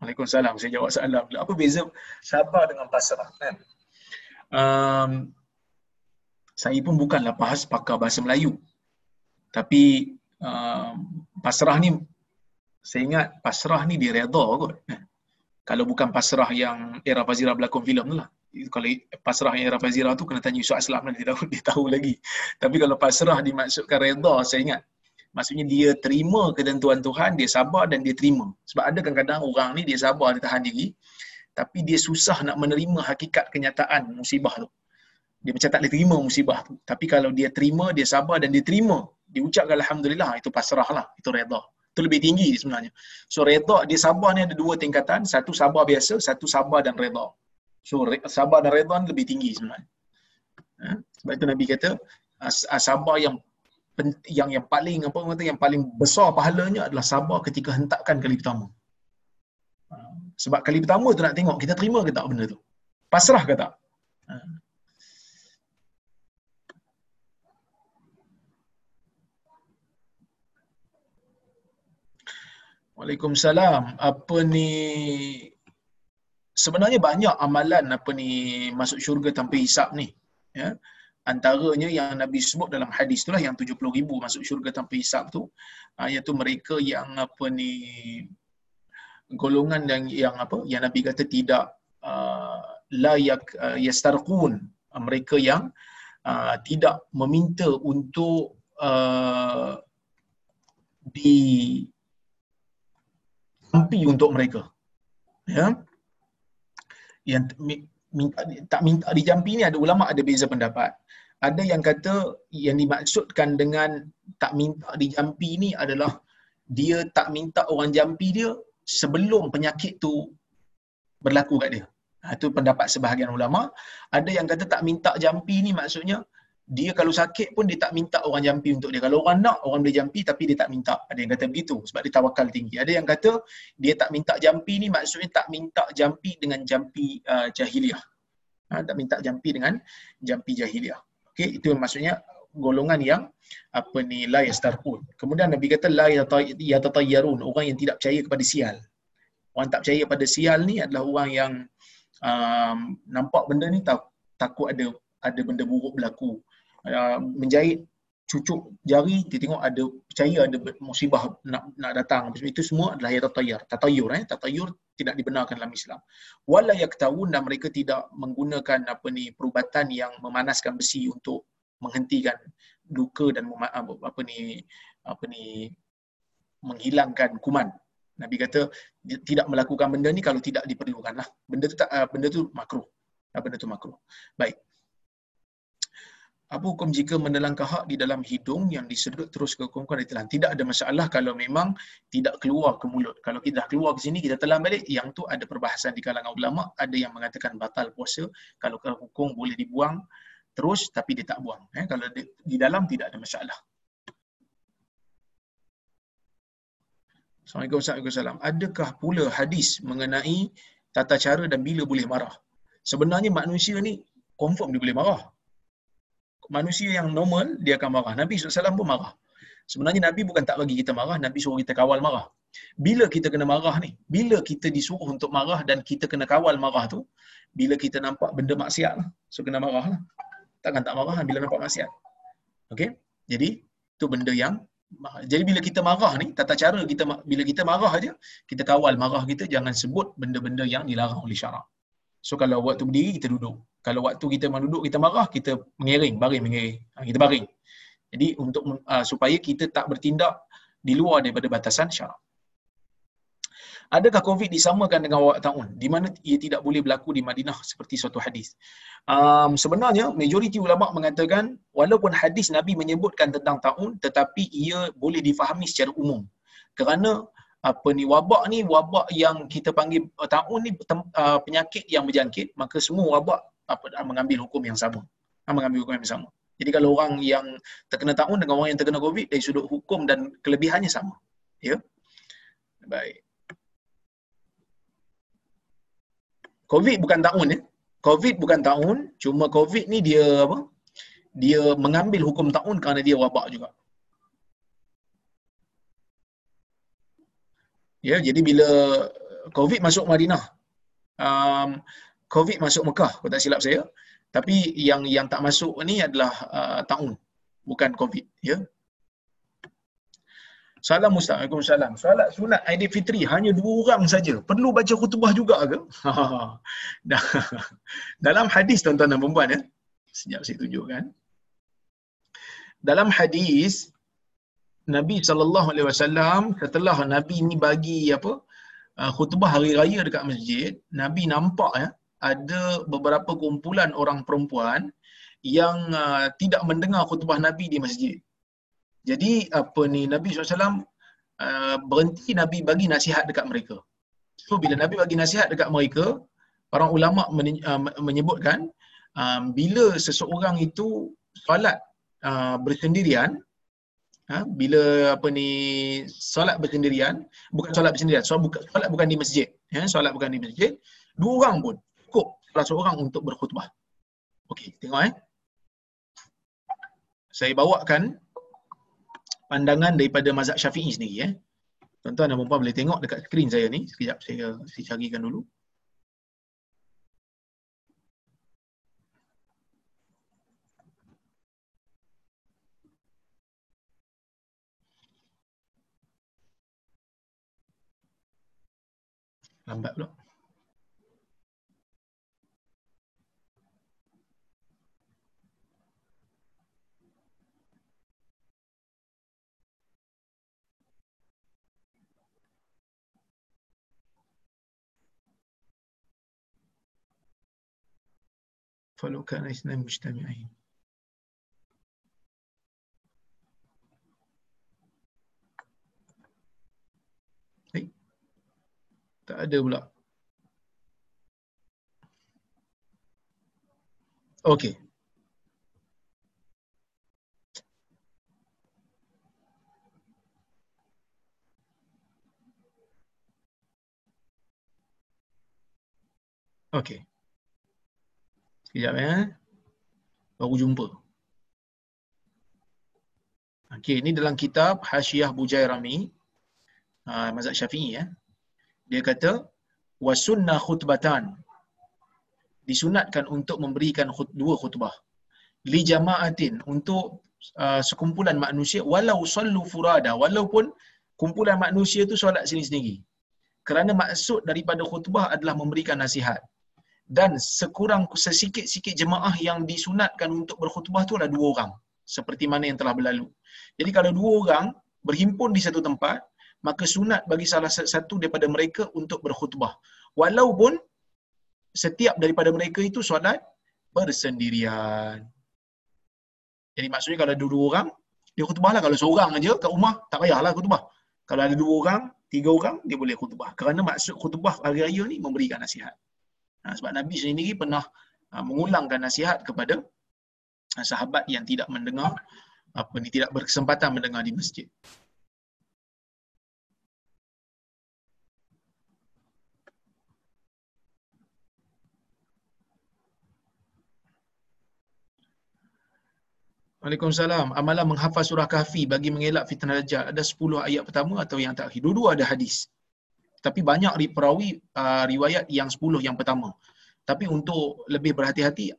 Waalaikumsalam. Saya jawab salam. Apa beza sabar dengan pasrah? Kan? Um, saya pun bukanlah bahas pakar bahasa Melayu. Tapi um, pasrah ni, saya ingat pasrah ni dia reda kot. Kalau bukan pasrah yang era Fazira berlakon filem tu lah. Kalau pasrah yang era Fazira tu kena tanya Yusuf Aslam lah, dia tahu, dia tahu lagi. Tapi kalau pasrah dimaksudkan reda, saya ingat Maksudnya dia terima ketentuan Tuhan, dia sabar dan dia terima. Sebab ada kadang-kadang orang ni dia sabar, dia tahan diri. Tapi dia susah nak menerima hakikat kenyataan musibah tu. Dia macam tak boleh terima musibah tu. Tapi kalau dia terima, dia sabar dan dia terima. Dia ucapkan Alhamdulillah, itu pasrah lah. Itu reda. Itu lebih tinggi sebenarnya. So reda, dia sabar ni ada dua tingkatan. Satu sabar biasa, satu sabar dan reda. So sabar dan reda ni lebih tinggi sebenarnya. Ha? Sebab itu Nabi kata, sabar yang yang yang paling apa kata yang paling besar pahalanya adalah sabar ketika hentakan kali pertama. Ha, sebab kali pertama tu nak tengok kita terima ke tak benda tu. Pasrah ke tak? Ha. Waalaikumsalam. Apa ni sebenarnya banyak amalan apa ni masuk syurga tanpa hisap ni. Ya. Antaranya yang Nabi sebut dalam hadis itulah yang 70 ribu masuk syurga tanpa hisap tu uh, iaitu mereka yang apa ni golongan yang yang apa yang Nabi kata tidak uh, la yak uh, yastarqun. Mereka yang uh, tidak meminta untuk uh, di jampi untuk mereka. Ya. Yang minta tak minta dijampi ni ada ulama ada beza pendapat ada yang kata yang dimaksudkan dengan tak minta dijampi ni adalah dia tak minta orang jampi dia sebelum penyakit tu berlaku kat dia. Ha, itu pendapat sebahagian ulama. Ada yang kata tak minta jampi ni maksudnya dia kalau sakit pun dia tak minta orang jampi untuk dia. Kalau orang nak, orang boleh jampi tapi dia tak minta. Ada yang kata begitu sebab dia tawakal tinggi. Ada yang kata dia tak minta jampi ni maksudnya tak minta jampi dengan jampi uh, jahiliah. Ha, tak minta jampi dengan jampi jahiliah. Okey, itu maksudnya golongan yang apa ni la yastarqun. Kemudian Nabi kata la yatatayyarun, orang yang tidak percaya kepada sial. Orang tak percaya pada sial ni adalah orang yang um, nampak benda ni tak, takut ada ada benda buruk berlaku. Uh, menjahit cucuk jari dia tengok ada percaya ada musibah nak nak datang. Itu semua adalah ya tatayyur tatayyur eh? Tatayyur tidak dibenarkan dalam Islam. Wala yaktawun dan mereka tidak menggunakan apa ni perubatan yang memanaskan besi untuk menghentikan duka dan apa ni apa ni menghilangkan kuman. Nabi kata tidak melakukan benda ni kalau tidak diperlukan lah benda tu tak benda tu makruh. Benda tu makruh. Baik apa hukum jika menelan kahak di dalam hidung yang disedut terus ke kongkong dan telan? Tidak ada masalah kalau memang tidak keluar ke mulut. Kalau kita dah keluar ke sini, kita telan balik, yang tu ada perbahasan di kalangan ulama. Ada yang mengatakan batal puasa. Kalau hukum boleh dibuang terus tapi dia tak buang. Eh, kalau di, di dalam tidak ada masalah. Assalamualaikum warahmatullahi wabarakatuh. Adakah pula hadis mengenai tata cara dan bila boleh marah? Sebenarnya manusia ni confirm dia boleh marah manusia yang normal dia akan marah. Nabi SAW pun marah. Sebenarnya Nabi bukan tak bagi kita marah, Nabi suruh kita kawal marah. Bila kita kena marah ni, bila kita disuruh untuk marah dan kita kena kawal marah tu, bila kita nampak benda maksiat lah, so kena marah lah. Takkan tak marah bila nampak maksiat. Okay? Jadi, tu benda yang jadi bila kita marah ni, tata cara kita bila kita marah aja, kita kawal marah kita jangan sebut benda-benda yang dilarang oleh syarak. So kalau waktu berdiri kita duduk. Kalau waktu kita duduk kita marah, kita mengiring, baring mengiring. Ha, kita baring. Jadi untuk uh, supaya kita tak bertindak di luar daripada batasan syarak. Adakah COVID disamakan dengan wabak taun di mana ia tidak boleh berlaku di Madinah seperti suatu hadis? Um, sebenarnya majoriti ulama mengatakan walaupun hadis Nabi menyebutkan tentang taun tetapi ia boleh difahami secara umum. Kerana apa ni wabak ni wabak yang kita panggil uh, taun ni uh, penyakit yang berjangkit maka semua wabak apa mengambil hukum yang sama. Mengambil hukum yang sama. Jadi kalau orang yang terkena taun dengan orang yang terkena covid dari sudut hukum dan kelebihannya sama. Ya? Baik. Covid bukan taun ya? Covid bukan taun cuma covid ni dia apa? Dia mengambil hukum taun kerana dia wabak juga. Ya, jadi bila COVID masuk Madinah, um, COVID masuk Mekah, kalau tak silap saya. Tapi yang yang tak masuk ni adalah uh, taun, bukan COVID. Ya. Salam Ustaz. Waalaikumsalam. Salat sunat Aidilfitri hanya dua orang saja. Perlu baca khutbah juga ke? Dalam hadis tuan-tuan dan puan ya. Sejak saya tunjukkan. Dalam hadis Nabi sallallahu alaihi wasallam setelah Nabi ni bagi apa uh, khutbah hari raya dekat masjid, Nabi nampak ya ada beberapa kumpulan orang perempuan yang uh, tidak mendengar khutbah Nabi di masjid. Jadi apa ni Nabi SAW uh, berhenti Nabi bagi nasihat dekat mereka. So bila Nabi bagi nasihat dekat mereka, para ulama uh, menyebutkan um, bila seseorang itu solat uh, bersendirian, ha, bila apa ni solat bersendirian bukan solat bersendirian bukan solat bukan di masjid ya solat bukan di masjid dua orang pun cukup salah seorang untuk berkhutbah. Okey, tengok eh. Saya bawakan pandangan daripada mazhab Syafi'i sendiri eh. Tuan-tuan dan puan boleh tengok dekat skrin saya ni. Sekejap saya saya carikan dulu. Lambat pula. فلو كان اثنين مجتمعين. أي. تعدوا لا أوكي. أوكي. okay. Sekejap ya. Baru jumpa. Okey, ini dalam kitab Hasyiah Bujairami. Uh, mazhab Syafi'i ya. Dia kata wasunnah khutbatan. Disunatkan untuk memberikan khut, dua khutbah. Li jama'atin untuk uh, sekumpulan manusia walau sallu furada walaupun kumpulan manusia itu solat sendiri-sendiri. Kerana maksud daripada khutbah adalah memberikan nasihat dan sekurang sesikit-sikit jemaah yang disunatkan untuk berkhutbah tu adalah dua orang seperti mana yang telah berlalu. Jadi kalau dua orang berhimpun di satu tempat, maka sunat bagi salah satu daripada mereka untuk berkhutbah. Walaupun setiap daripada mereka itu solat bersendirian. Jadi maksudnya kalau ada dua orang, dia khutbah lah. Kalau seorang aja kat rumah, tak payahlah khutbah. Kalau ada dua orang, tiga orang, dia boleh khutbah. Kerana maksud khutbah hari raya ni memberikan nasihat. Ha, sebab Nabi sendiri pernah ha, mengulangkan nasihat kepada ha, sahabat yang tidak mendengar apa ni tidak berkesempatan mendengar di masjid. Waalaikumsalam. Amalan menghafal surah kahfi bagi mengelak fitnah dajjal. Ada 10 ayat pertama atau yang terakhir. Dua-dua ada hadis tapi banyak perawi uh, riwayat yang 10 yang pertama. Tapi untuk lebih berhati-hati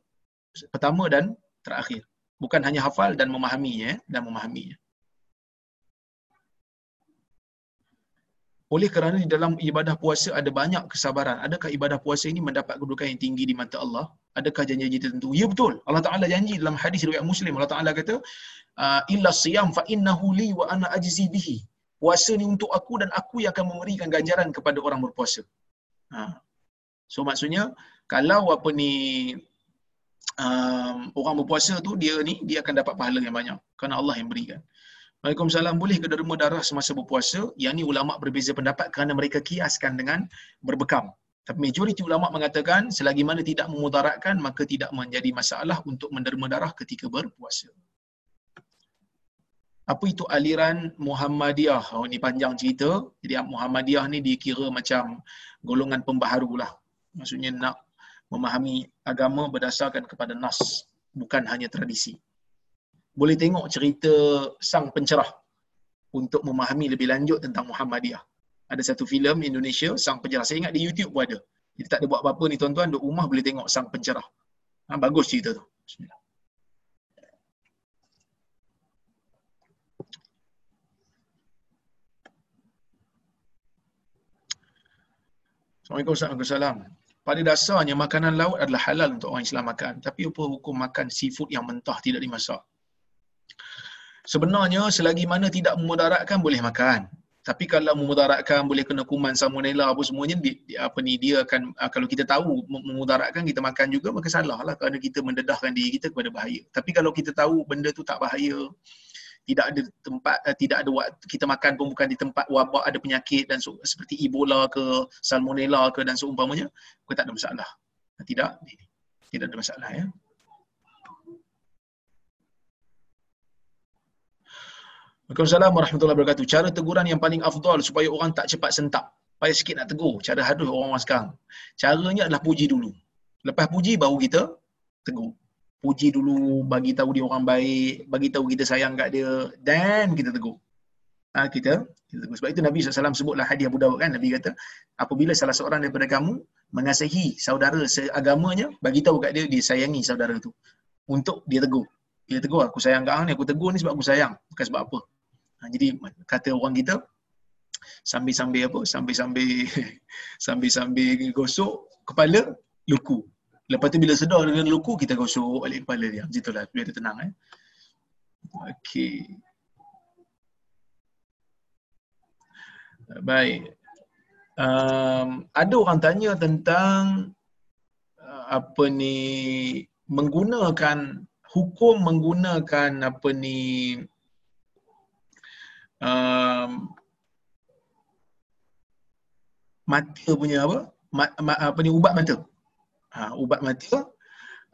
pertama dan terakhir. Bukan hanya hafal dan memahaminya dan memahaminya oleh kerana di dalam ibadah puasa ada banyak kesabaran adakah ibadah puasa ini mendapat kedudukan yang tinggi di mata Allah? Adakah janji-janji tertentu? Ya betul. Allah Taala janji dalam hadis riwayat Muslim. Allah Taala kata uh, illa siyam fa innahu li wa ana ajzi bihi puasa ni untuk aku dan aku yang akan memberikan ganjaran kepada orang berpuasa. Ha. So maksudnya kalau apa ni um, orang berpuasa tu dia ni dia akan dapat pahala yang banyak kerana Allah yang berikan. Waalaikumsalam boleh ke derma darah semasa berpuasa? Yang ni ulama berbeza pendapat kerana mereka kiaskan dengan berbekam. Tapi majoriti ulama mengatakan selagi mana tidak memudaratkan maka tidak menjadi masalah untuk menderma darah ketika berpuasa apa itu aliran Muhammadiyah? Oh, ini panjang cerita. Jadi Muhammadiyah ni dikira macam golongan pembaharu lah. Maksudnya nak memahami agama berdasarkan kepada nas, bukan hanya tradisi. Boleh tengok cerita sang pencerah untuk memahami lebih lanjut tentang Muhammadiyah. Ada satu filem Indonesia, sang pencerah. Saya ingat di YouTube pun ada. Jadi tak ada buat apa-apa ni tuan-tuan, duduk rumah boleh tengok sang pencerah. Ha, bagus cerita tu. Bismillah. Assalamualaikum warahmatullahi wabarakatuh. Pada dasarnya makanan laut adalah halal untuk orang Islam makan. Tapi apa hukum makan seafood yang mentah tidak dimasak? Sebenarnya selagi mana tidak memudaratkan boleh makan. Tapi kalau memudaratkan boleh kena kuman salmonella apa semuanya di, di, apa ni dia akan ah, kalau kita tahu memudaratkan kita makan juga maka salah lah kerana kita mendedahkan diri kita kepada bahaya. Tapi kalau kita tahu benda tu tak bahaya, tidak ada tempat uh, tidak ada waktu kita makan pun bukan di tempat wabak ada penyakit dan so, seperti ebola ke salmonella ke dan seumpamanya kita tak ada masalah tidak tidak ada masalah ya Waalaikumsalam warahmatullahi wabarakatuh. Cara teguran yang paling afdal supaya orang tak cepat sentak. Payah sikit nak tegur. Cara haduh orang-orang sekarang. Caranya adalah puji dulu. Lepas puji baru kita tegur puji dulu, bagi tahu dia orang baik, bagi tahu kita sayang kat dia dan kita tegur. Ha, kita, kita tegur. Sebab itu Nabi SAW sebutlah hadiah Abu Dawud kan. Nabi kata, apabila salah seorang daripada kamu mengasihi saudara seagamanya, bagi tahu kat dia, dia sayangi saudara tu. Untuk dia tegur. Dia tegur, aku sayang kat ni, aku tegur ni sebab aku sayang. Bukan sebab apa. Ha, jadi kata orang kita, sambil-sambil apa sambil-sambil sambil-sambil gosok kepala luku lepas tu bila sedar dengan luku kita gosok balik kepala dia. Macam itulah biar dia tenang eh. Okey. Baik. Um, ada orang tanya tentang uh, apa ni menggunakan hukum menggunakan apa ni um, mata punya apa? Ma, ma, apa ni ubat mata ha, ubat mata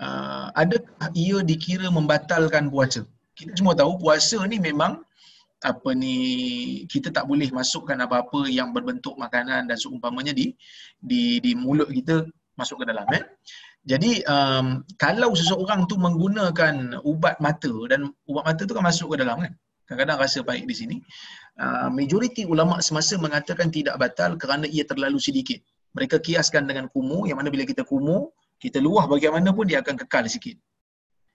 uh, adakah ia dikira membatalkan puasa? Kita semua tahu puasa ni memang apa ni kita tak boleh masukkan apa-apa yang berbentuk makanan dan seumpamanya di di di mulut kita masuk ke dalam eh? Jadi um, kalau seseorang tu menggunakan ubat mata dan ubat mata tu kan masuk ke dalam kan? Kadang-kadang rasa baik di sini. Uh, majoriti ulama semasa mengatakan tidak batal kerana ia terlalu sedikit mereka kiaskan dengan kumu yang mana bila kita kumu kita luah bagaimanapun dia akan kekal sikit.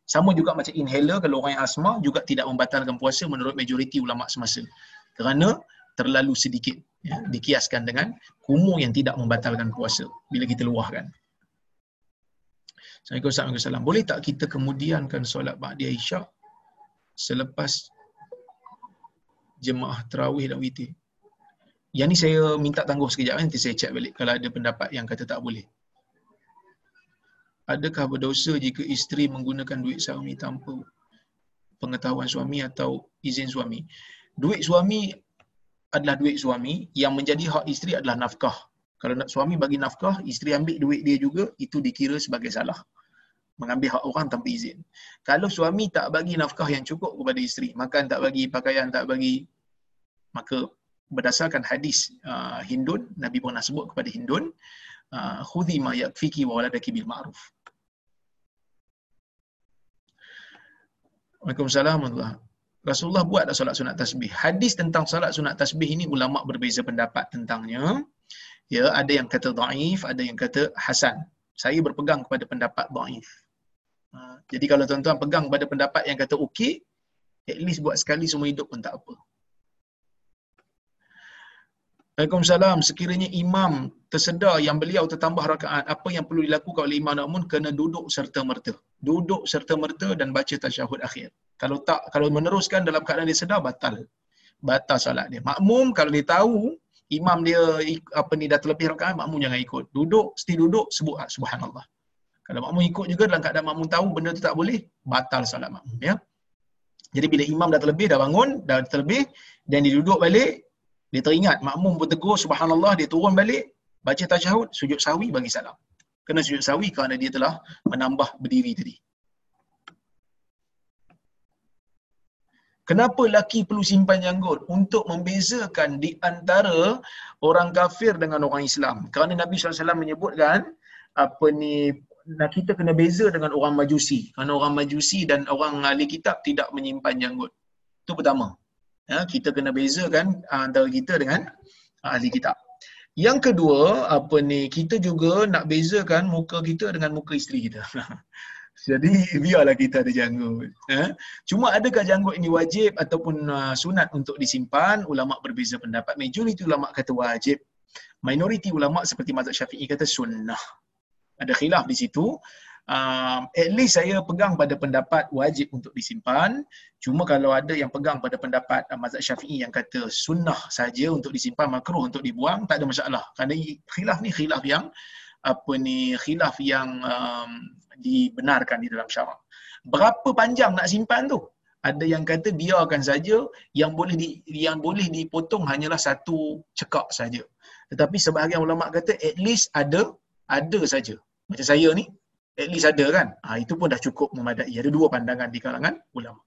Sama juga macam inhaler kalau orang yang asma juga tidak membatalkan puasa menurut majoriti ulama semasa. Kerana terlalu sedikit ya, dikiaskan dengan kumu yang tidak membatalkan puasa bila kita luahkan. Assalamualaikum Boleh tak kita kemudiankan solat Ba'di Aisyah selepas jemaah terawih dan witir? Yang ni saya minta tangguh sekejap nanti saya cek balik kalau ada pendapat yang kata tak boleh. Adakah berdosa jika isteri menggunakan duit suami tanpa pengetahuan suami atau izin suami? Duit suami adalah duit suami yang menjadi hak isteri adalah nafkah. Kalau nak suami bagi nafkah, isteri ambil duit dia juga, itu dikira sebagai salah. Mengambil hak orang tanpa izin. Kalau suami tak bagi nafkah yang cukup kepada isteri, makan tak bagi, pakaian tak bagi, maka berdasarkan hadis uh, Hindun, Nabi pernah sebut kepada Hindun, uh, khudhi ma yakfiki wa waladaki bil ma'ruf. Waalaikumsalam warahmatullahi Rasulullah buat solat sunat tasbih. Hadis tentang solat sunat tasbih ini ulama berbeza pendapat tentangnya. Ya, ada yang kata dhaif, ada yang kata hasan. Saya berpegang kepada pendapat dhaif. Uh, jadi kalau tuan-tuan pegang pada pendapat yang kata okey, at least buat sekali semua hidup pun tak apa. Waalaikumsalam. Sekiranya imam tersedar yang beliau tertambah rakaat, apa yang perlu dilakukan oleh imam namun kena duduk serta merta. Duduk serta merta dan baca tasyahud akhir. Kalau tak, kalau meneruskan dalam keadaan dia sedar, batal. Batal salat dia. Makmum kalau dia tahu imam dia apa ni dah terlebih rakaat, makmum jangan ikut. Duduk, mesti duduk, sebut subhanallah. Kalau makmum ikut juga dalam keadaan makmum tahu benda tu tak boleh, batal salat makmum. Ya? Jadi bila imam dah terlebih, dah bangun, dah terlebih, dan dia duduk balik, dia teringat makmum pun tegur subhanallah dia turun balik baca tasyahud sujud sawi bagi salam kena sujud sawi kerana dia telah menambah berdiri tadi Kenapa laki perlu simpan janggut? Untuk membezakan di antara orang kafir dengan orang Islam. Kerana Nabi SAW menyebutkan, apa ni, nak kita kena beza dengan orang majusi. Kerana orang majusi dan orang ahli kitab tidak menyimpan janggut. Itu pertama. Ya, kita kena bezakan ah, antara kita dengan ahli kitab. Yang kedua, apa ni, kita juga nak bezakan muka kita dengan muka isteri kita. Jadi biarlah kita ada janggut. Ya. Cuma adakah janggut ini wajib ataupun uh, sunat untuk disimpan? Ulama berbeza pendapat. Majoriti ulama kata wajib. Minoriti ulama seperti mazhab Syafi'i kata sunnah. Ada khilaf di situ um, at least saya pegang pada pendapat wajib untuk disimpan. Cuma kalau ada yang pegang pada pendapat uh, mazhab syafi'i yang kata sunnah saja untuk disimpan, makruh untuk dibuang, tak ada masalah. Kerana khilaf ni khilaf yang apa ni khilaf yang um, dibenarkan di dalam syarak. Berapa panjang nak simpan tu? Ada yang kata biarkan saja yang boleh di, yang boleh dipotong hanyalah satu cekak saja. Tetapi sebahagian ulama kata at least ada ada saja. Macam saya ni at least ada kan? Ha, itu pun dah cukup memadai. Ada dua pandangan di kalangan ulama.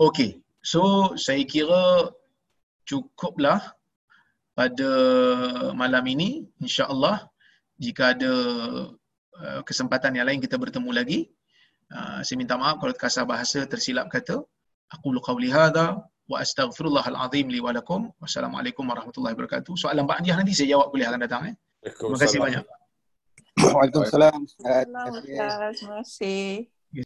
Okey so saya kira cukuplah pada malam ini insyaallah. Jika ada uh, kesempatan yang lain kita bertemu lagi. Uh, saya minta maaf kalau kasar bahasa tersilap kata. Aku qauli hadza wa astaghfirullahal azim li wa lakum. Wassalamualaikum warahmatullahi wabarakatuh. Soalan ba'diyah nanti saya jawab kuliah akan datang eh. Terima kasih banyak Waalaikumsalam. Terima kasih.